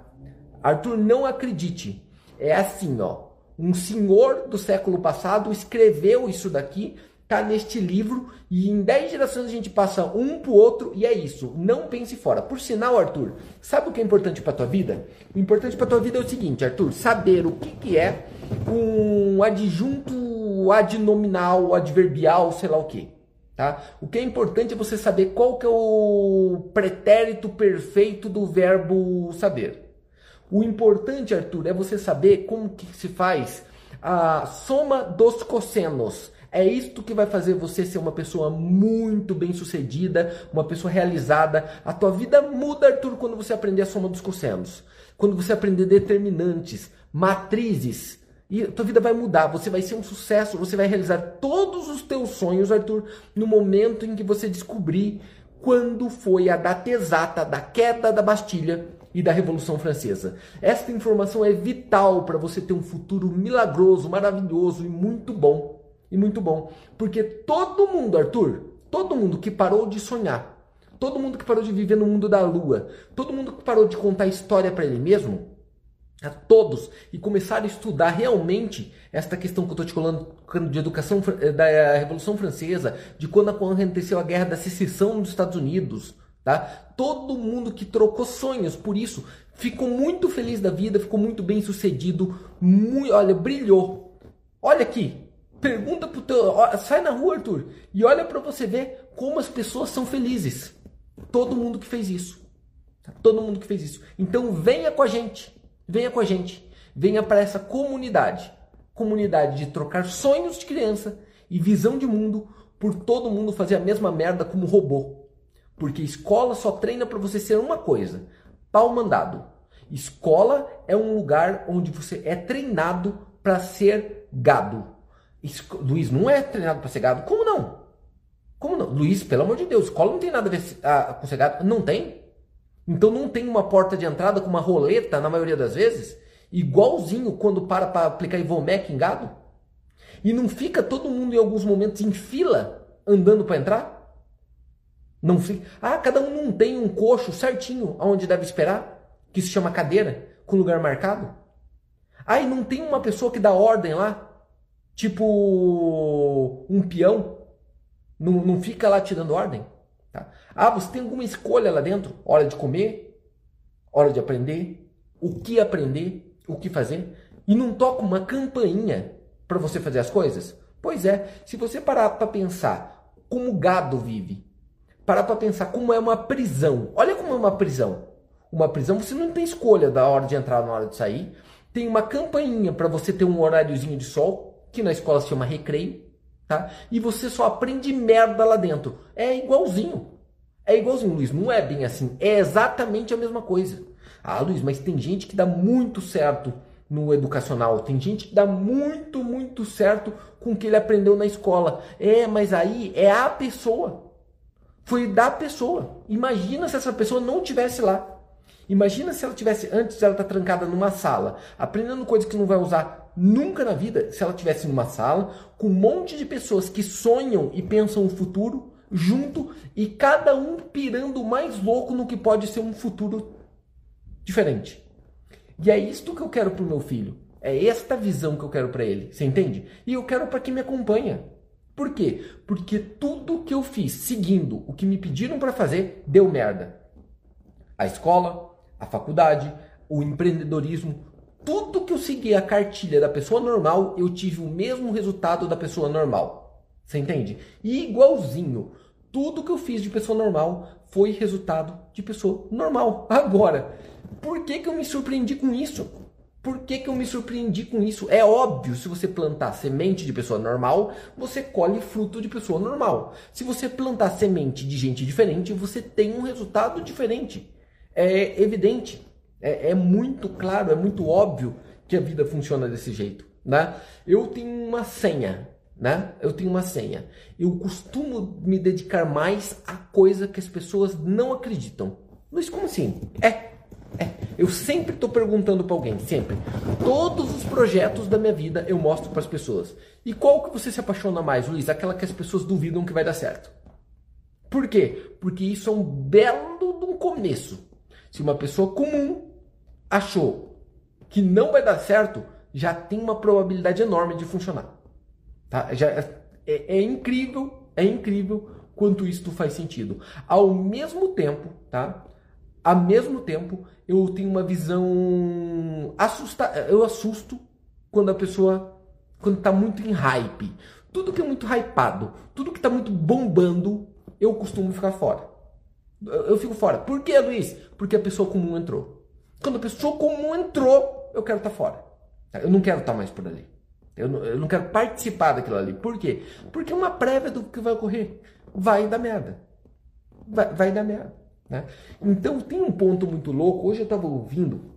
Arthur, não acredite, é assim, ó. Um senhor do século passado escreveu isso daqui tá neste livro e em 10 gerações a gente passa um pro outro e é isso. Não pense fora. Por sinal, Arthur, sabe o que é importante para tua vida? O importante para tua vida é o seguinte, Arthur, saber o que, que é um adjunto adnominal, adverbial, sei lá o que. Tá? O que é importante é você saber qual que é o pretérito perfeito do verbo saber. O importante, Arthur, é você saber como que se faz a soma dos cossenos é isto que vai fazer você ser uma pessoa muito bem sucedida, uma pessoa realizada. A tua vida muda, Arthur, quando você aprender a soma dos cossenos. Quando você aprender determinantes, matrizes. E tua vida vai mudar, você vai ser um sucesso, você vai realizar todos os teus sonhos, Arthur, no momento em que você descobrir quando foi a data exata da queda da Bastilha e da Revolução Francesa. Esta informação é vital para você ter um futuro milagroso, maravilhoso e muito bom e muito bom. Porque todo mundo, Arthur, todo mundo que parou de sonhar, todo mundo que parou de viver no mundo da lua, todo mundo que parou de contar história para ele mesmo, a todos, e começaram a estudar realmente esta questão que eu estou te falando de educação eh, da eh, Revolução Francesa, de quando aconteceu a guerra da secessão dos Estados Unidos, tá? Todo mundo que trocou sonhos por isso ficou muito feliz da vida, ficou muito bem sucedido, muito, olha, brilhou. Olha aqui, Pergunta pro teu. Sai na rua, Arthur, e olha para você ver como as pessoas são felizes. Todo mundo que fez isso. Tá? Todo mundo que fez isso. Então venha com a gente. Venha com a gente. Venha para essa comunidade. Comunidade de trocar sonhos de criança e visão de mundo por todo mundo fazer a mesma merda como robô. Porque escola só treina para você ser uma coisa: pau mandado. Escola é um lugar onde você é treinado para ser gado. Luiz não é treinado para ser gado? Como não? Como não? Luiz, pelo amor de Deus, escola não tem nada a ver com ser gado? Não tem? Então não tem uma porta de entrada com uma roleta, na maioria das vezes, igualzinho quando para para aplicar Ivomec em gado? E não fica todo mundo em alguns momentos em fila andando para entrar? Não fica. Ah, cada um não tem um coxo certinho aonde deve esperar, que se chama cadeira, com lugar marcado? Ah, e não tem uma pessoa que dá ordem lá? tipo um peão, não, não fica lá te dando ordem. Tá? Ah, você tem alguma escolha lá dentro? Hora de comer, hora de aprender, o que aprender, o que fazer. E não toca uma campainha para você fazer as coisas? Pois é, se você parar para pensar como o gado vive, parar para pensar como é uma prisão, olha como é uma prisão. Uma prisão você não tem escolha da hora de entrar na hora de sair. Tem uma campainha para você ter um horáriozinho de sol, que na escola se chama recreio, tá? E você só aprende merda lá dentro. É igualzinho. É igualzinho, Luiz. Não é bem assim. É exatamente a mesma coisa. Ah, Luiz, mas tem gente que dá muito certo no educacional. Tem gente que dá muito, muito certo com o que ele aprendeu na escola. É, mas aí é a pessoa. Foi da pessoa. Imagina se essa pessoa não tivesse lá. Imagina se ela tivesse antes ela tá trancada numa sala, aprendendo coisas que não vai usar nunca na vida, se ela tivesse numa sala com um monte de pessoas que sonham e pensam o futuro junto e cada um pirando mais louco no que pode ser um futuro diferente. E é isto que eu quero pro meu filho. É esta visão que eu quero para ele. Você entende? E eu quero para quem me acompanha. Por quê? Porque tudo que eu fiz seguindo o que me pediram para fazer deu merda. A escola, a faculdade, o empreendedorismo, tudo que eu segui a cartilha da pessoa normal, eu tive o mesmo resultado da pessoa normal. Você entende? E igualzinho, tudo que eu fiz de pessoa normal foi resultado de pessoa normal. [laughs] Agora, por que, que eu me surpreendi com isso? Por que, que eu me surpreendi com isso? É óbvio, se você plantar semente de pessoa normal, você colhe fruto de pessoa normal. Se você plantar semente de gente diferente, você tem um resultado diferente. É evidente, é, é muito claro, é muito óbvio que a vida funciona desse jeito. Né? Eu tenho uma senha, né? Eu tenho uma senha. Eu costumo me dedicar mais a coisa que as pessoas não acreditam. Mas como assim? É, é, eu sempre estou perguntando para alguém, sempre. Todos os projetos da minha vida eu mostro para as pessoas. E qual que você se apaixona mais, Luiz? Aquela que as pessoas duvidam que vai dar certo. Por quê? Porque isso é um belo de um começo. Se uma pessoa comum achou que não vai dar certo, já tem uma probabilidade enorme de funcionar. Tá? Já é, é incrível, é incrível quanto isso faz sentido. Ao mesmo tempo, tá? Ao mesmo tempo, eu tenho uma visão assusta, eu assusto quando a pessoa quando está muito em hype. Tudo que é muito hypado, tudo que está muito bombando, eu costumo ficar fora. Eu fico fora. Por que, Luiz? Porque a pessoa comum entrou. Quando a pessoa comum entrou, eu quero estar tá fora. Eu não quero estar tá mais por ali. Eu não, eu não quero participar daquilo ali. Por quê? Porque é uma prévia do que vai ocorrer. Vai dar merda. Vai, vai dar merda. Né? Então tem um ponto muito louco. Hoje eu estava ouvindo,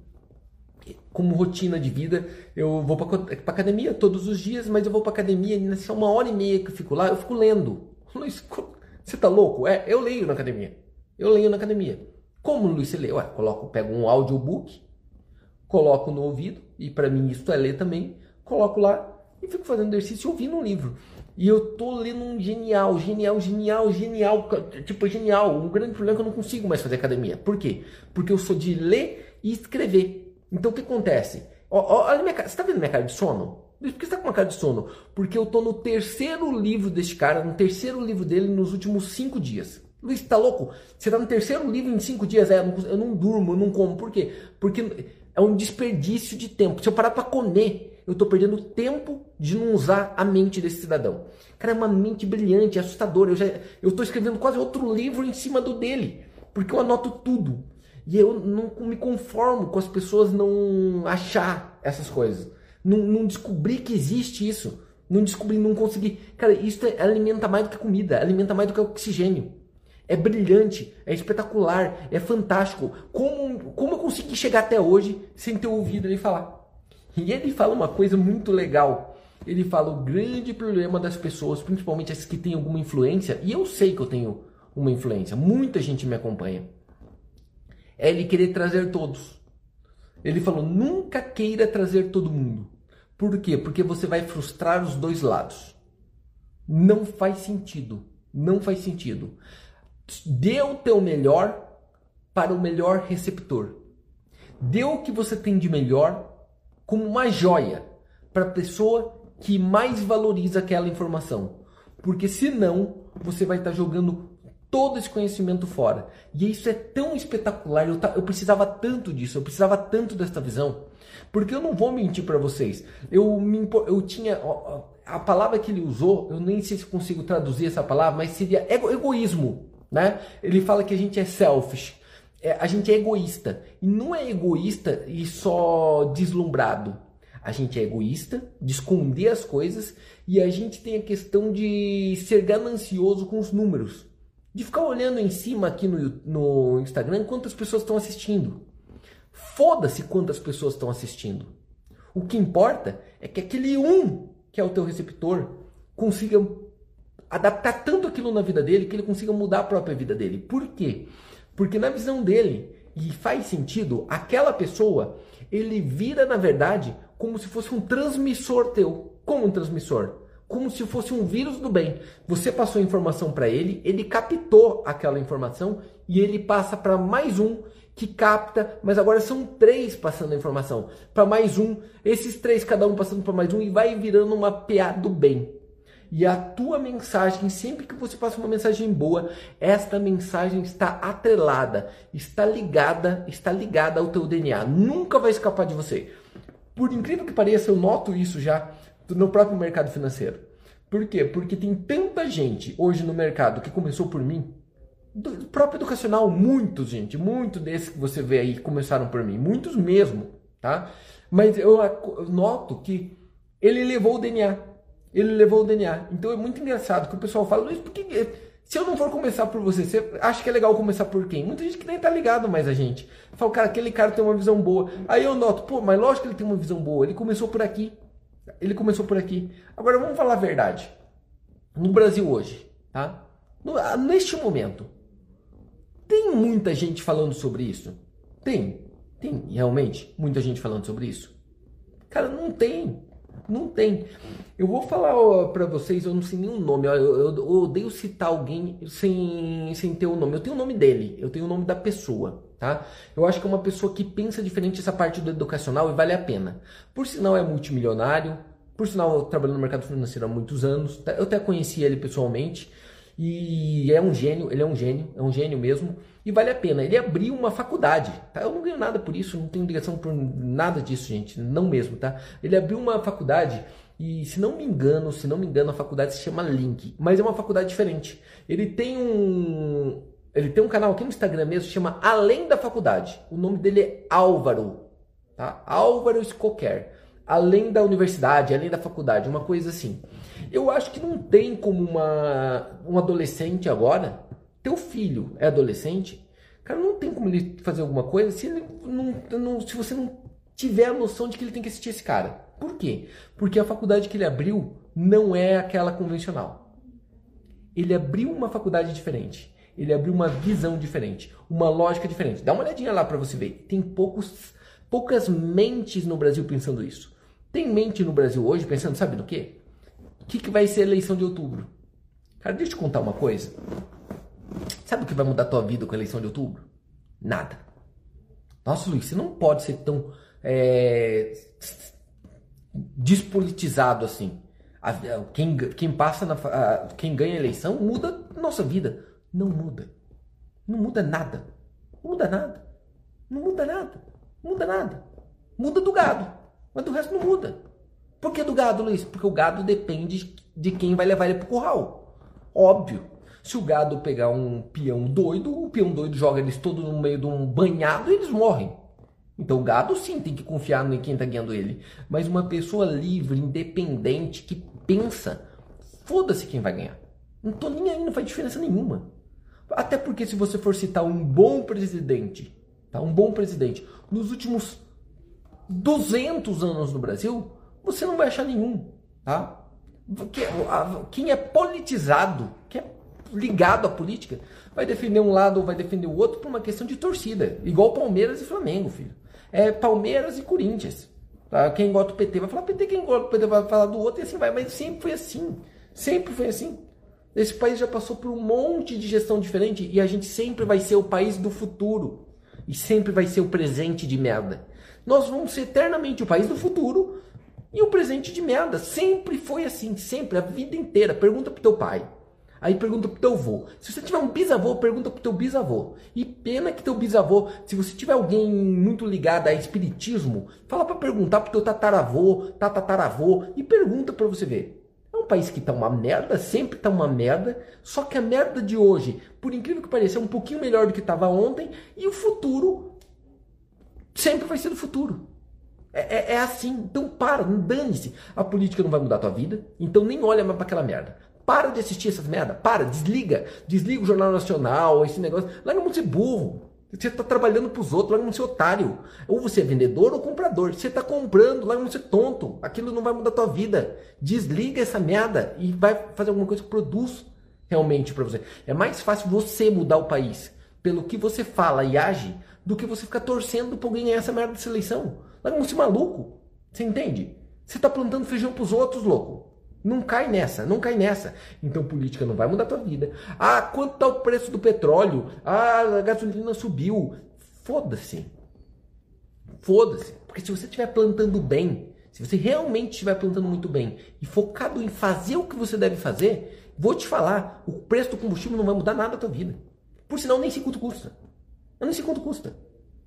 como rotina de vida, eu vou para academia todos os dias, mas eu vou para academia nessa uma hora e meia que eu fico lá, eu fico lendo. Você tá louco? É, eu leio na academia. Eu leio na academia. Como, Luiz, lê? Ué, coloco, pego um audiobook, coloco no ouvido, e para mim isso é ler também, coloco lá e fico fazendo exercício ouvindo um livro. E eu tô lendo um genial, genial, genial, genial, tipo genial. Um grande problema é que eu não consigo mais fazer academia. Por quê? Porque eu sou de ler e escrever. Então o que acontece? olha minha cara. Você tá vendo minha cara de sono? Por que você tá com uma cara de sono? Porque eu tô no terceiro livro deste cara, no terceiro livro dele nos últimos cinco dias. Luiz, tá louco? Você tá no terceiro livro em cinco dias? É, eu não, eu não durmo, eu não como. Por quê? Porque é um desperdício de tempo. Se eu parar para comer, eu estou perdendo tempo de não usar a mente desse cidadão. Cara, é uma mente brilhante, assustadora. Eu já, eu estou escrevendo quase outro livro em cima do dele, porque eu anoto tudo. E eu não me conformo com as pessoas não achar essas coisas. Não, não descobrir que existe isso. Não descobrir, não conseguir. Cara, isso é, alimenta mais do que comida, alimenta mais do que oxigênio. É brilhante, é espetacular, é fantástico. Como, como eu consegui chegar até hoje sem ter ouvido ele falar? E ele fala uma coisa muito legal. Ele fala o grande problema das pessoas, principalmente as que têm alguma influência, e eu sei que eu tenho uma influência, muita gente me acompanha. É ele querer trazer todos. Ele falou: nunca queira trazer todo mundo. Por quê? Porque você vai frustrar os dois lados. Não faz sentido. Não faz sentido. Dê o teu melhor para o melhor receptor. Dê o que você tem de melhor como uma joia para a pessoa que mais valoriza aquela informação. Porque senão você vai estar tá jogando todo esse conhecimento fora. E isso é tão espetacular, eu, eu precisava tanto disso, eu precisava tanto desta visão. Porque eu não vou mentir para vocês. Eu, me, eu tinha. A palavra que ele usou, eu nem sei se consigo traduzir essa palavra, mas seria ego, egoísmo. Né? Ele fala que a gente é selfish é, a gente é egoísta. E não é egoísta e só deslumbrado. A gente é egoísta, de esconder as coisas e a gente tem a questão de ser ganancioso com os números. De ficar olhando em cima aqui no, no Instagram quantas pessoas estão assistindo. Foda-se quantas pessoas estão assistindo. O que importa é que aquele um que é o teu receptor consiga adaptar tanto aquilo na vida dele que ele consiga mudar a própria vida dele. Por quê? Porque na visão dele, e faz sentido, aquela pessoa, ele vira na verdade como se fosse um transmissor teu. Como um transmissor? Como se fosse um vírus do bem. Você passou informação para ele, ele captou aquela informação e ele passa para mais um que capta, mas agora são três passando a informação para mais um, esses três cada um passando para mais um e vai virando uma PA do bem. E a tua mensagem, sempre que você passa uma mensagem boa, esta mensagem está atrelada, está ligada, está ligada ao teu DNA, nunca vai escapar de você. Por incrível que pareça, eu noto isso já no próprio mercado financeiro. Por quê? Porque tem tanta gente hoje no mercado que começou por mim, do próprio educacional, muitos, gente, muitos desses que você vê aí começaram por mim, muitos mesmo, tá? Mas eu noto que ele levou o DNA. Ele levou o DNA. Então é muito engraçado que o pessoal fala, Luiz, por que se eu não for começar por você, você acha que é legal começar por quem? Muita gente que nem tá ligado mais a gente. Fala, cara, aquele cara tem uma visão boa. Aí eu noto, pô, mas lógico que ele tem uma visão boa. Ele começou por aqui. Ele começou por aqui. Agora vamos falar a verdade. No Brasil hoje, tá? neste momento, tem muita gente falando sobre isso? Tem. Tem, realmente, muita gente falando sobre isso? Cara, não tem. Não tem. Eu vou falar para vocês, eu não sei nenhum nome. Eu, eu, eu, odeio citar alguém sem, sem ter o nome. Eu tenho o nome dele, eu tenho o nome da pessoa, tá? Eu acho que é uma pessoa que pensa diferente essa parte do educacional e vale a pena. Por sinal, é multimilionário. Por sinal, eu trabalho no mercado financeiro há muitos anos. Tá? Eu até conheci ele pessoalmente. E é um gênio, ele é um gênio, é um gênio mesmo. E vale a pena. Ele abriu uma faculdade, tá? Eu não ganho nada por isso, não tenho ligação por nada disso, gente. Não mesmo, tá? Ele abriu uma faculdade e, se não me engano, se não me engano, a faculdade se chama Link. Mas é uma faculdade diferente. Ele tem um... Ele tem um canal aqui no Instagram mesmo, chama Além da Faculdade. O nome dele é Álvaro, tá? Álvaro Escoquer. Além da universidade, além da faculdade, uma coisa assim. Eu acho que não tem como uma, um adolescente agora, teu filho é adolescente, cara, não tem como ele fazer alguma coisa se, ele não, não, se você não tiver a noção de que ele tem que assistir esse cara. Por quê? Porque a faculdade que ele abriu não é aquela convencional. Ele abriu uma faculdade diferente. Ele abriu uma visão diferente, uma lógica diferente. Dá uma olhadinha lá para você ver. Tem poucos, poucas mentes no Brasil pensando isso. Tem mente no Brasil hoje pensando, sabe do quê? O que, que vai ser a eleição de outubro? Cara, deixa eu te contar uma coisa. Sabe o que vai mudar a tua vida com a eleição de outubro? Nada. Nossa, Luiz, você não pode ser tão é, despolitizado assim. Quem, quem passa na, quem ganha a eleição muda a nossa vida. Não muda. Não muda nada. Não muda nada. Não muda nada. Não muda nada. Muda do gado. Mas do resto não muda. Por que do gado, Luiz? Porque o gado depende de quem vai levar ele pro curral. Óbvio. Se o gado pegar um peão doido, o peão doido joga eles todos no meio de um banhado e eles morrem. Então o gado sim tem que confiar em quem está guiando ele. Mas uma pessoa livre, independente, que pensa, foda-se quem vai ganhar. Não tô nem aí, não faz diferença nenhuma. Até porque se você for citar um bom presidente, tá? um bom presidente, nos últimos 200 anos no Brasil, você não vai achar nenhum, tá? Quem é politizado, que é ligado à política, vai defender um lado ou vai defender o outro por uma questão de torcida. Igual Palmeiras e Flamengo, filho. É Palmeiras e Corinthians. Tá? Quem gosta do PT vai falar PT, quem gosta do PT vai falar do outro e assim vai. Mas sempre foi assim. Sempre foi assim. Esse país já passou por um monte de gestão diferente e a gente sempre vai ser o país do futuro. E sempre vai ser o presente de merda. Nós vamos ser eternamente o país do futuro e o presente de merda. Sempre foi assim, sempre, a vida inteira. Pergunta pro teu pai. Aí pergunta pro teu avô. Se você tiver um bisavô, pergunta pro teu bisavô. E pena que teu bisavô, se você tiver alguém muito ligado a espiritismo, fala para perguntar pro teu tataravô, tatataravô e pergunta para você ver. É um país que tá uma merda, sempre tá uma merda, só que a merda de hoje, por incrível que pareça, é um pouquinho melhor do que tava ontem e o futuro sempre vai ser do futuro. É, é, é assim. Então para, dane-se. A política não vai mudar a tua vida. Então nem olha mais para aquela merda. Para de assistir essas merda. Para, desliga. Desliga o Jornal Nacional, esse negócio. Larga de ser burro. Você está trabalhando para os outros, larga não ser otário. Ou você é vendedor ou comprador. Você está comprando, larga não ser tonto. Aquilo não vai mudar a tua vida. Desliga essa merda e vai fazer alguma coisa que produz realmente para você. É mais fácil você mudar o país pelo que você fala e age do que você ficar torcendo para alguém ganhar essa merda dessa eleição. Larga não ser maluco. Você entende? Você está plantando feijão para os outros, louco. Não cai nessa, não cai nessa. Então política não vai mudar a tua vida. Ah, quanto está o preço do petróleo? Ah, a gasolina subiu. Foda-se. Foda-se. Porque se você estiver plantando bem, se você realmente estiver plantando muito bem e focado em fazer o que você deve fazer, vou te falar, o preço do combustível não vai mudar nada a tua vida. Por sinal, nem sei quanto custa. Eu nem sei quanto custa.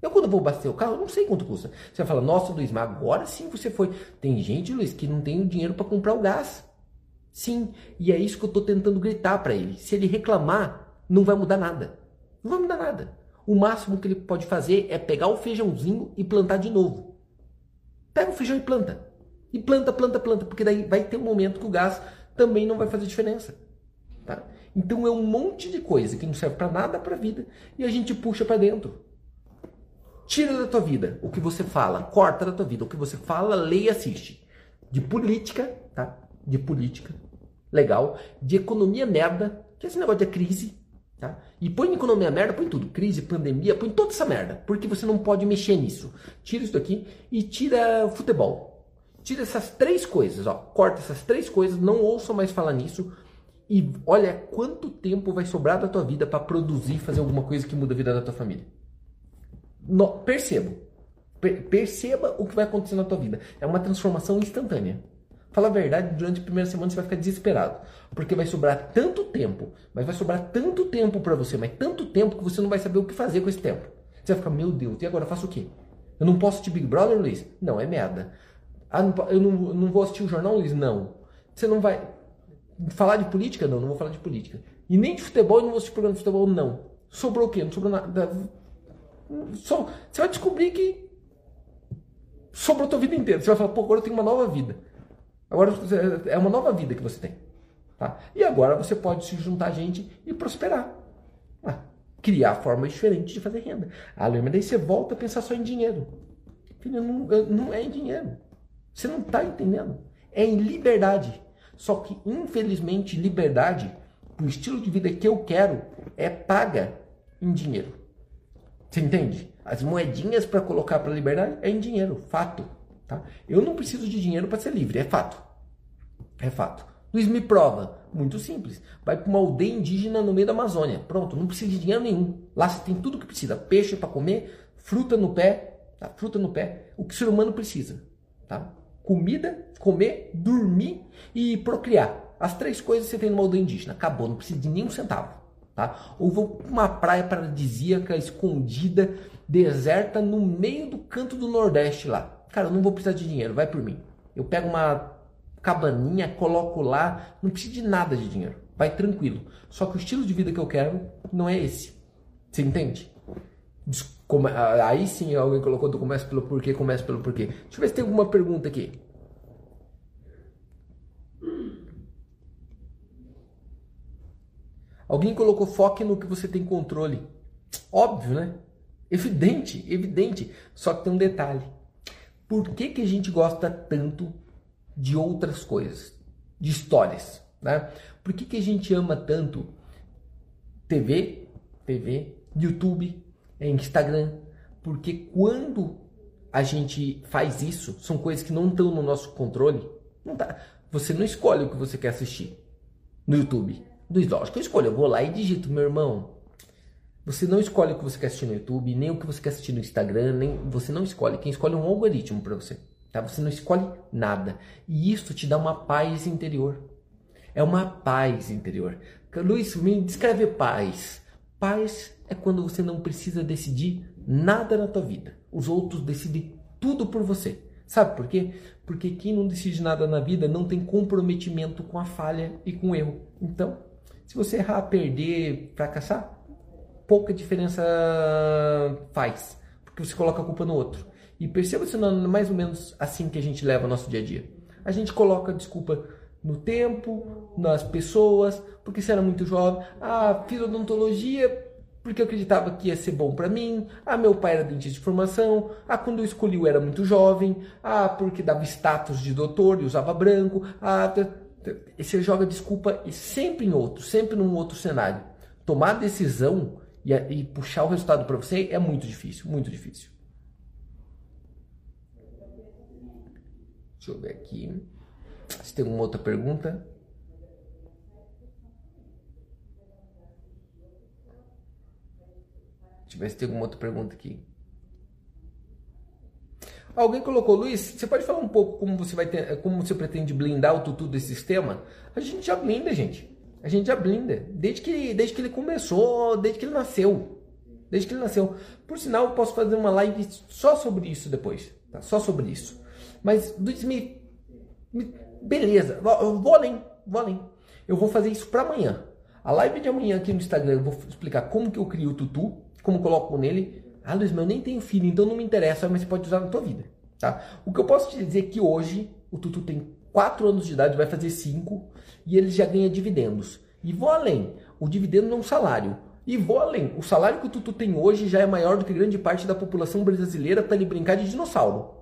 Eu quando vou abastecer o carro, não sei quanto custa. Você vai falar, nossa Luiz, mas agora sim você foi. Tem gente, Luiz, que não tem o dinheiro para comprar o gás. Sim, e é isso que eu estou tentando gritar para ele. Se ele reclamar, não vai mudar nada. Não vai mudar nada. O máximo que ele pode fazer é pegar o feijãozinho e plantar de novo. Pega o feijão e planta. E planta, planta, planta, porque daí vai ter um momento que o gás também não vai fazer diferença. Tá? Então é um monte de coisa que não serve para nada para a vida e a gente puxa para dentro. Tira da tua vida o que você fala, corta da tua vida o que você fala, lê e assiste. De política, tá? De política, legal. De economia merda, que é esse negócio de crise, tá? E põe economia merda, põe tudo. Crise, pandemia, põe toda essa merda. Porque você não pode mexer nisso. Tira isso daqui e tira futebol. Tira essas três coisas, ó. Corta essas três coisas, não ouça mais falar nisso. E olha quanto tempo vai sobrar da tua vida para produzir, fazer alguma coisa que muda a vida da tua família. No, perceba. Per, perceba o que vai acontecer na tua vida. É uma transformação instantânea. Fala a verdade, durante a primeira semana você vai ficar desesperado. Porque vai sobrar tanto tempo, mas vai sobrar tanto tempo para você, mas tanto tempo que você não vai saber o que fazer com esse tempo. Você vai ficar, meu Deus, e agora eu faço o quê? Eu não posso assistir Big Brother, Luiz? Não, é merda. Ah, não, eu não, não vou assistir o jornal, Luiz? Não. Você não vai falar de política? Não, não vou falar de política. E nem de futebol, eu não vou assistir programa de futebol? Não. Sobrou o quê? Não sobrou nada. Só, você vai descobrir que sobrou a tua vida inteira. Você vai falar, pô, agora eu tenho uma nova vida. Agora é uma nova vida que você tem. Tá? E agora você pode se juntar a gente e prosperar. Ah, criar formas diferentes de fazer renda. Ah, lembra daí você volta a pensar só em dinheiro. Filho, não, não é em dinheiro. Você não está entendendo. É em liberdade. Só que, infelizmente, liberdade, o estilo de vida que eu quero, é paga em dinheiro. Você entende? As moedinhas para colocar para liberdade é em dinheiro, fato. Tá? Eu não preciso de dinheiro para ser livre, é fato. É fato. Luiz me prova. Muito simples. Vai para uma aldeia indígena no meio da Amazônia. Pronto, não precisa de dinheiro nenhum. Lá você tem tudo que precisa: peixe para comer, fruta no pé, tá? fruta no pé, o que o ser humano precisa. Tá? Comida, comer, dormir e procriar. As três coisas você tem numa aldeia indígena. Acabou, não precisa de nenhum centavo. Tá? Ou vou para uma praia paradisíaca, escondida, deserta, no meio do canto do Nordeste lá. Cara, eu não vou precisar de dinheiro, vai por mim. Eu pego uma cabaninha, coloco lá, não preciso de nada de dinheiro. Vai tranquilo. Só que o estilo de vida que eu quero não é esse. Você entende? Aí sim alguém colocou do começa pelo porquê, começa pelo porquê. Deixa eu ver se tem alguma pergunta aqui. Alguém colocou foque no que você tem controle. Óbvio, né? Evidente, evidente. Só que tem um detalhe. Por que, que a gente gosta tanto de outras coisas? De histórias, né? Por que, que a gente ama tanto TV, TV, YouTube, Instagram? Porque quando a gente faz isso, são coisas que não estão no nosso controle. Não tá. Você não escolhe o que você quer assistir no YouTube. Lógico que eu escolho. Eu vou lá e digito, meu irmão, você não escolhe o que você quer assistir no YouTube, nem o que você quer assistir no Instagram, nem você não escolhe. Quem escolhe é um algoritmo para você. Tá? Você não escolhe nada. E isso te dá uma paz interior. É uma paz interior. Luiz, me descreve paz. Paz é quando você não precisa decidir nada na tua vida. Os outros decidem tudo por você. Sabe por quê? Porque quem não decide nada na vida não tem comprometimento com a falha e com o erro. Então, se você errar, perder, fracassar, pouca diferença faz, porque você coloca a culpa no outro. E perceba se não é mais ou menos assim que a gente leva o nosso dia a dia. A gente coloca desculpa no tempo, nas pessoas, porque você era muito jovem. Ah, fiz odontologia porque eu acreditava que ia ser bom para mim. Ah, meu pai era dentista de formação. Ah, quando eu escolhi eu era muito jovem. Ah, porque dava status de doutor e usava branco. Ah, você joga desculpa e sempre em outro, sempre num outro cenário. Tomar decisão e, e puxar o resultado para você é muito difícil, muito difícil. Deixa eu ver aqui. Se tem alguma outra pergunta. Deixa eu ver se tem alguma outra pergunta aqui. Alguém colocou, Luiz, você pode falar um pouco como você vai ter, como você pretende blindar o tutu desse sistema? A gente já blinda, gente. A gente já blinda. Desde que, desde que ele começou, desde que ele nasceu. Desde que ele nasceu. Por sinal, eu posso fazer uma live só sobre isso depois. Tá? Só sobre isso. Mas, Luiz, me, me, beleza. Eu vou além. Vou além. Eu vou fazer isso para amanhã. A live de amanhã aqui no Instagram eu vou explicar como que eu crio o tutu como coloco nele. Ah, Luiz, mas eu nem tenho filho, então não me interessa, mas você pode usar na tua vida. Tá? O que eu posso te dizer é que hoje o Tutu tem 4 anos de idade, vai fazer 5, e ele já ganha dividendos. E vou além, o dividendo não é um salário. E vou além, o salário que o Tutu tem hoje já é maior do que grande parte da população brasileira para ele brincar de dinossauro.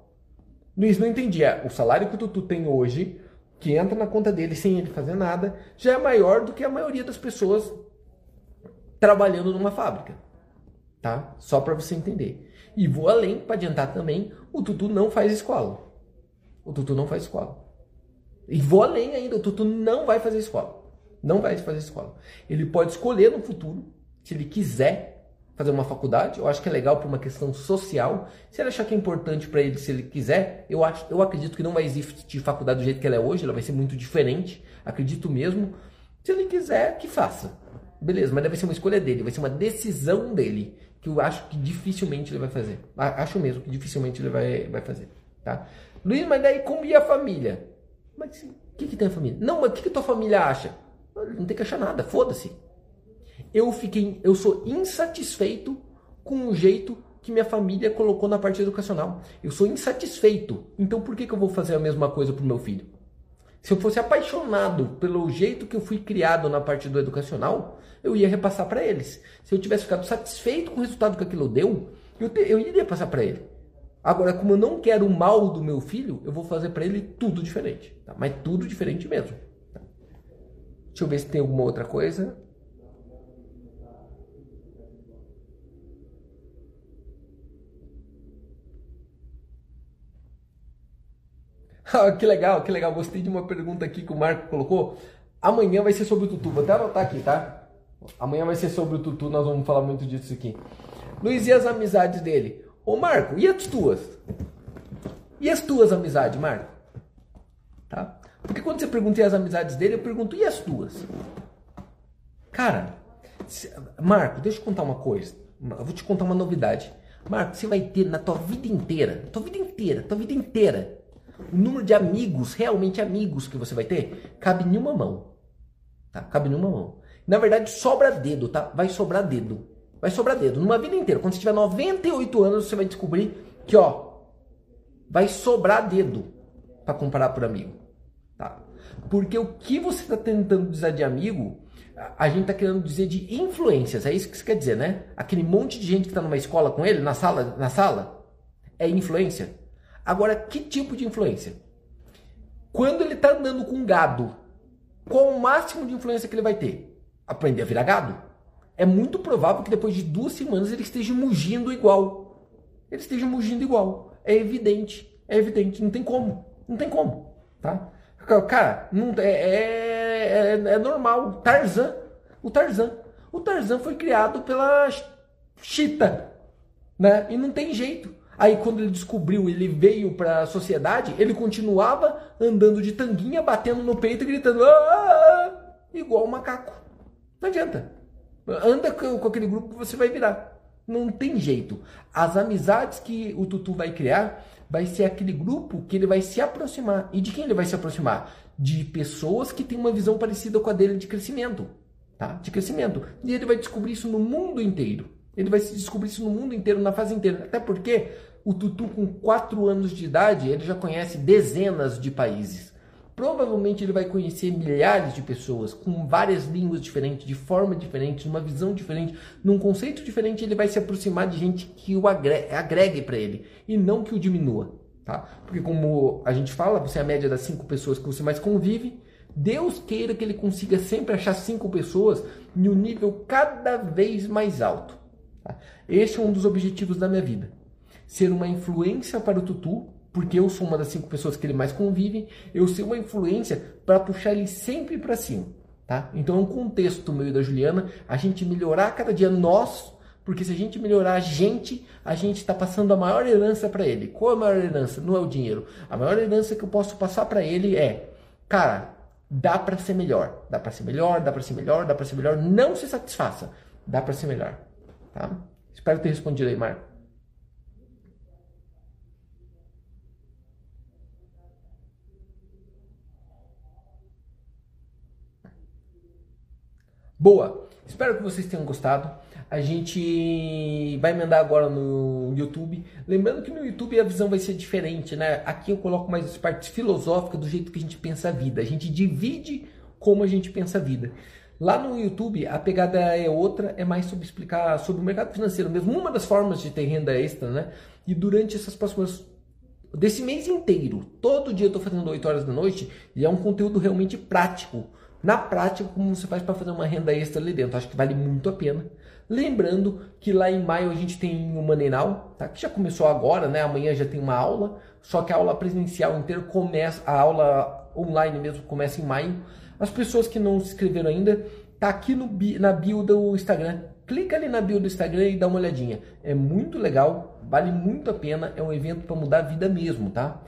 Luiz, não entendi. É, o salário que o Tutu tem hoje, que entra na conta dele sem ele fazer nada, já é maior do que a maioria das pessoas trabalhando numa fábrica tá? Só para você entender. E vou além para adiantar também, o Tutu não faz escola. O Tutu não faz escola. E vou além ainda, o Tutu não vai fazer escola. Não vai fazer escola. Ele pode escolher no futuro, se ele quiser fazer uma faculdade, eu acho que é legal por uma questão social. Se ele achar que é importante para ele, se ele quiser, eu acho, eu acredito que não vai existir faculdade do jeito que ela é hoje, ela vai ser muito diferente, acredito mesmo. Se ele quiser, que faça. Beleza, mas deve ser uma escolha dele, vai ser uma decisão dele que eu acho que dificilmente ele vai fazer. Acho mesmo que dificilmente ele vai, vai fazer. Tá? Luiz, mas daí como ia a família? Mas o que, que tem a família? Não, mas o que, que tua família acha? Não tem que achar nada, foda-se. Eu fiquei, eu sou insatisfeito com o jeito que minha família colocou na parte educacional. Eu sou insatisfeito. Então por que, que eu vou fazer a mesma coisa pro meu filho? Se eu fosse apaixonado pelo jeito que eu fui criado na parte do educacional, eu ia repassar para eles. Se eu tivesse ficado satisfeito com o resultado que aquilo deu, eu, te, eu iria passar para ele. Agora, como eu não quero o mal do meu filho, eu vou fazer para ele tudo diferente. Tá? Mas tudo diferente mesmo. Tá? Deixa eu ver se tem alguma outra coisa. [laughs] Ah, que legal, que legal. Gostei de uma pergunta aqui que o Marco colocou. Amanhã vai ser sobre o Tutu. Vou até anotar aqui, tá? Amanhã vai ser sobre o Tutu, nós vamos falar muito disso aqui. Luiz, e as amizades dele? Ô Marco, e as tuas? E as tuas amizades, Marco? Tá? Porque quando você pergunta e as amizades dele, eu pergunto, e as tuas? Cara, Marco, deixa eu contar uma coisa. Eu vou te contar uma novidade. Marco, você vai ter na tua vida inteira, tua vida inteira, tua vida inteira, o número de amigos, realmente amigos que você vai ter, cabe em uma mão. Tá? Cabe em uma mão. Na verdade, sobra dedo, tá? Vai sobrar dedo. Vai sobrar dedo. Numa vida inteira. Quando você tiver 98 anos, você vai descobrir que, ó, vai sobrar dedo para comparar por amigo. Tá? Porque o que você está tentando dizer de amigo, a gente está querendo dizer de influências. É isso que você quer dizer, né? Aquele monte de gente que está numa escola com ele, na sala, na sala, é influência. Agora, que tipo de influência? Quando ele está andando com gado, qual o máximo de influência que ele vai ter? aprender a virar gado. É muito provável que depois de duas semanas ele esteja mugindo igual. Ele esteja mugindo igual. É evidente. É evidente. Não tem como. Não tem como. Tá? Cara, não, é, é, é, é normal. Tarzan. O Tarzan. O Tarzan foi criado pela Chita. Né? E não tem jeito. Aí quando ele descobriu, ele veio para a sociedade, ele continuava andando de tanguinha, batendo no peito e gritando ah, ah, ah, igual um macaco. Não adianta. Anda com aquele grupo que você vai virar. Não tem jeito. As amizades que o Tutu vai criar vai ser aquele grupo que ele vai se aproximar. E de quem ele vai se aproximar? De pessoas que têm uma visão parecida com a dele de crescimento. Tá? De crescimento. E ele vai descobrir isso no mundo inteiro. Ele vai descobrir isso no mundo inteiro, na fase inteira. Até porque o Tutu, com 4 anos de idade, ele já conhece dezenas de países. provavelmente ele vai conhecer milhares de pessoas com várias línguas diferentes, de forma diferente, numa visão diferente, num conceito diferente, ele vai se aproximar de gente que o agregue, para ele e não que o diminua, tá? Porque como a gente fala, você é a média das cinco pessoas que você mais convive, Deus queira que ele consiga sempre achar cinco pessoas em um nível cada vez mais alto. Tá? Este é um dos objetivos da minha vida. Ser uma influência para o Tutu porque eu sou uma das cinco pessoas que ele mais convive, eu ser uma influência para puxar ele sempre para cima, tá? Então é um contexto meu e da Juliana, a gente melhorar cada dia nós, porque se a gente melhorar a gente, a gente está passando a maior herança para ele. Qual é a maior herança? Não é o dinheiro. A maior herança que eu posso passar para ele é, cara, dá para ser melhor, dá para ser melhor, dá para ser melhor, dá para ser melhor. Não se satisfaça, dá para ser melhor, tá? Espero ter respondido aí, Marco. Boa! Espero que vocês tenham gostado. A gente vai emendar agora no YouTube. Lembrando que no YouTube a visão vai ser diferente, né? Aqui eu coloco mais as partes filosóficas do jeito que a gente pensa a vida. A gente divide como a gente pensa a vida. Lá no YouTube a pegada é outra, é mais sobre explicar sobre o mercado financeiro mesmo, uma das formas de ter renda extra, né? E durante essas próximas desse mês inteiro, todo dia eu estou fazendo 8 horas da noite e é um conteúdo realmente prático na prática, como você faz para fazer uma renda extra ali dentro? Acho que vale muito a pena. Lembrando que lá em maio a gente tem o Money Now, tá? que já começou agora, né? Amanhã já tem uma aula, só que a aula presencial inteira começa, a aula online mesmo começa em maio. As pessoas que não se inscreveram ainda, tá aqui no, na bio do Instagram. Clica ali na bio do Instagram e dá uma olhadinha. É muito legal, vale muito a pena, é um evento para mudar a vida mesmo, tá?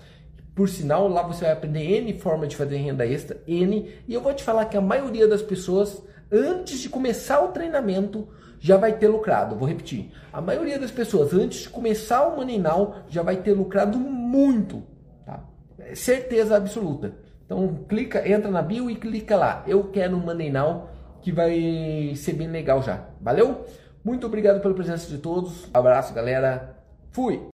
Por sinal, lá você vai aprender N forma de fazer renda extra, N, e eu vou te falar que a maioria das pessoas, antes de começar o treinamento, já vai ter lucrado. Vou repetir. A maioria das pessoas, antes de começar o Money Now, já vai ter lucrado muito. Tá? É certeza absoluta. Então, clica, entra na bio e clica lá. Eu quero um Money Now, que vai ser bem legal já. Valeu? Muito obrigado pela presença de todos. Abraço, galera. Fui!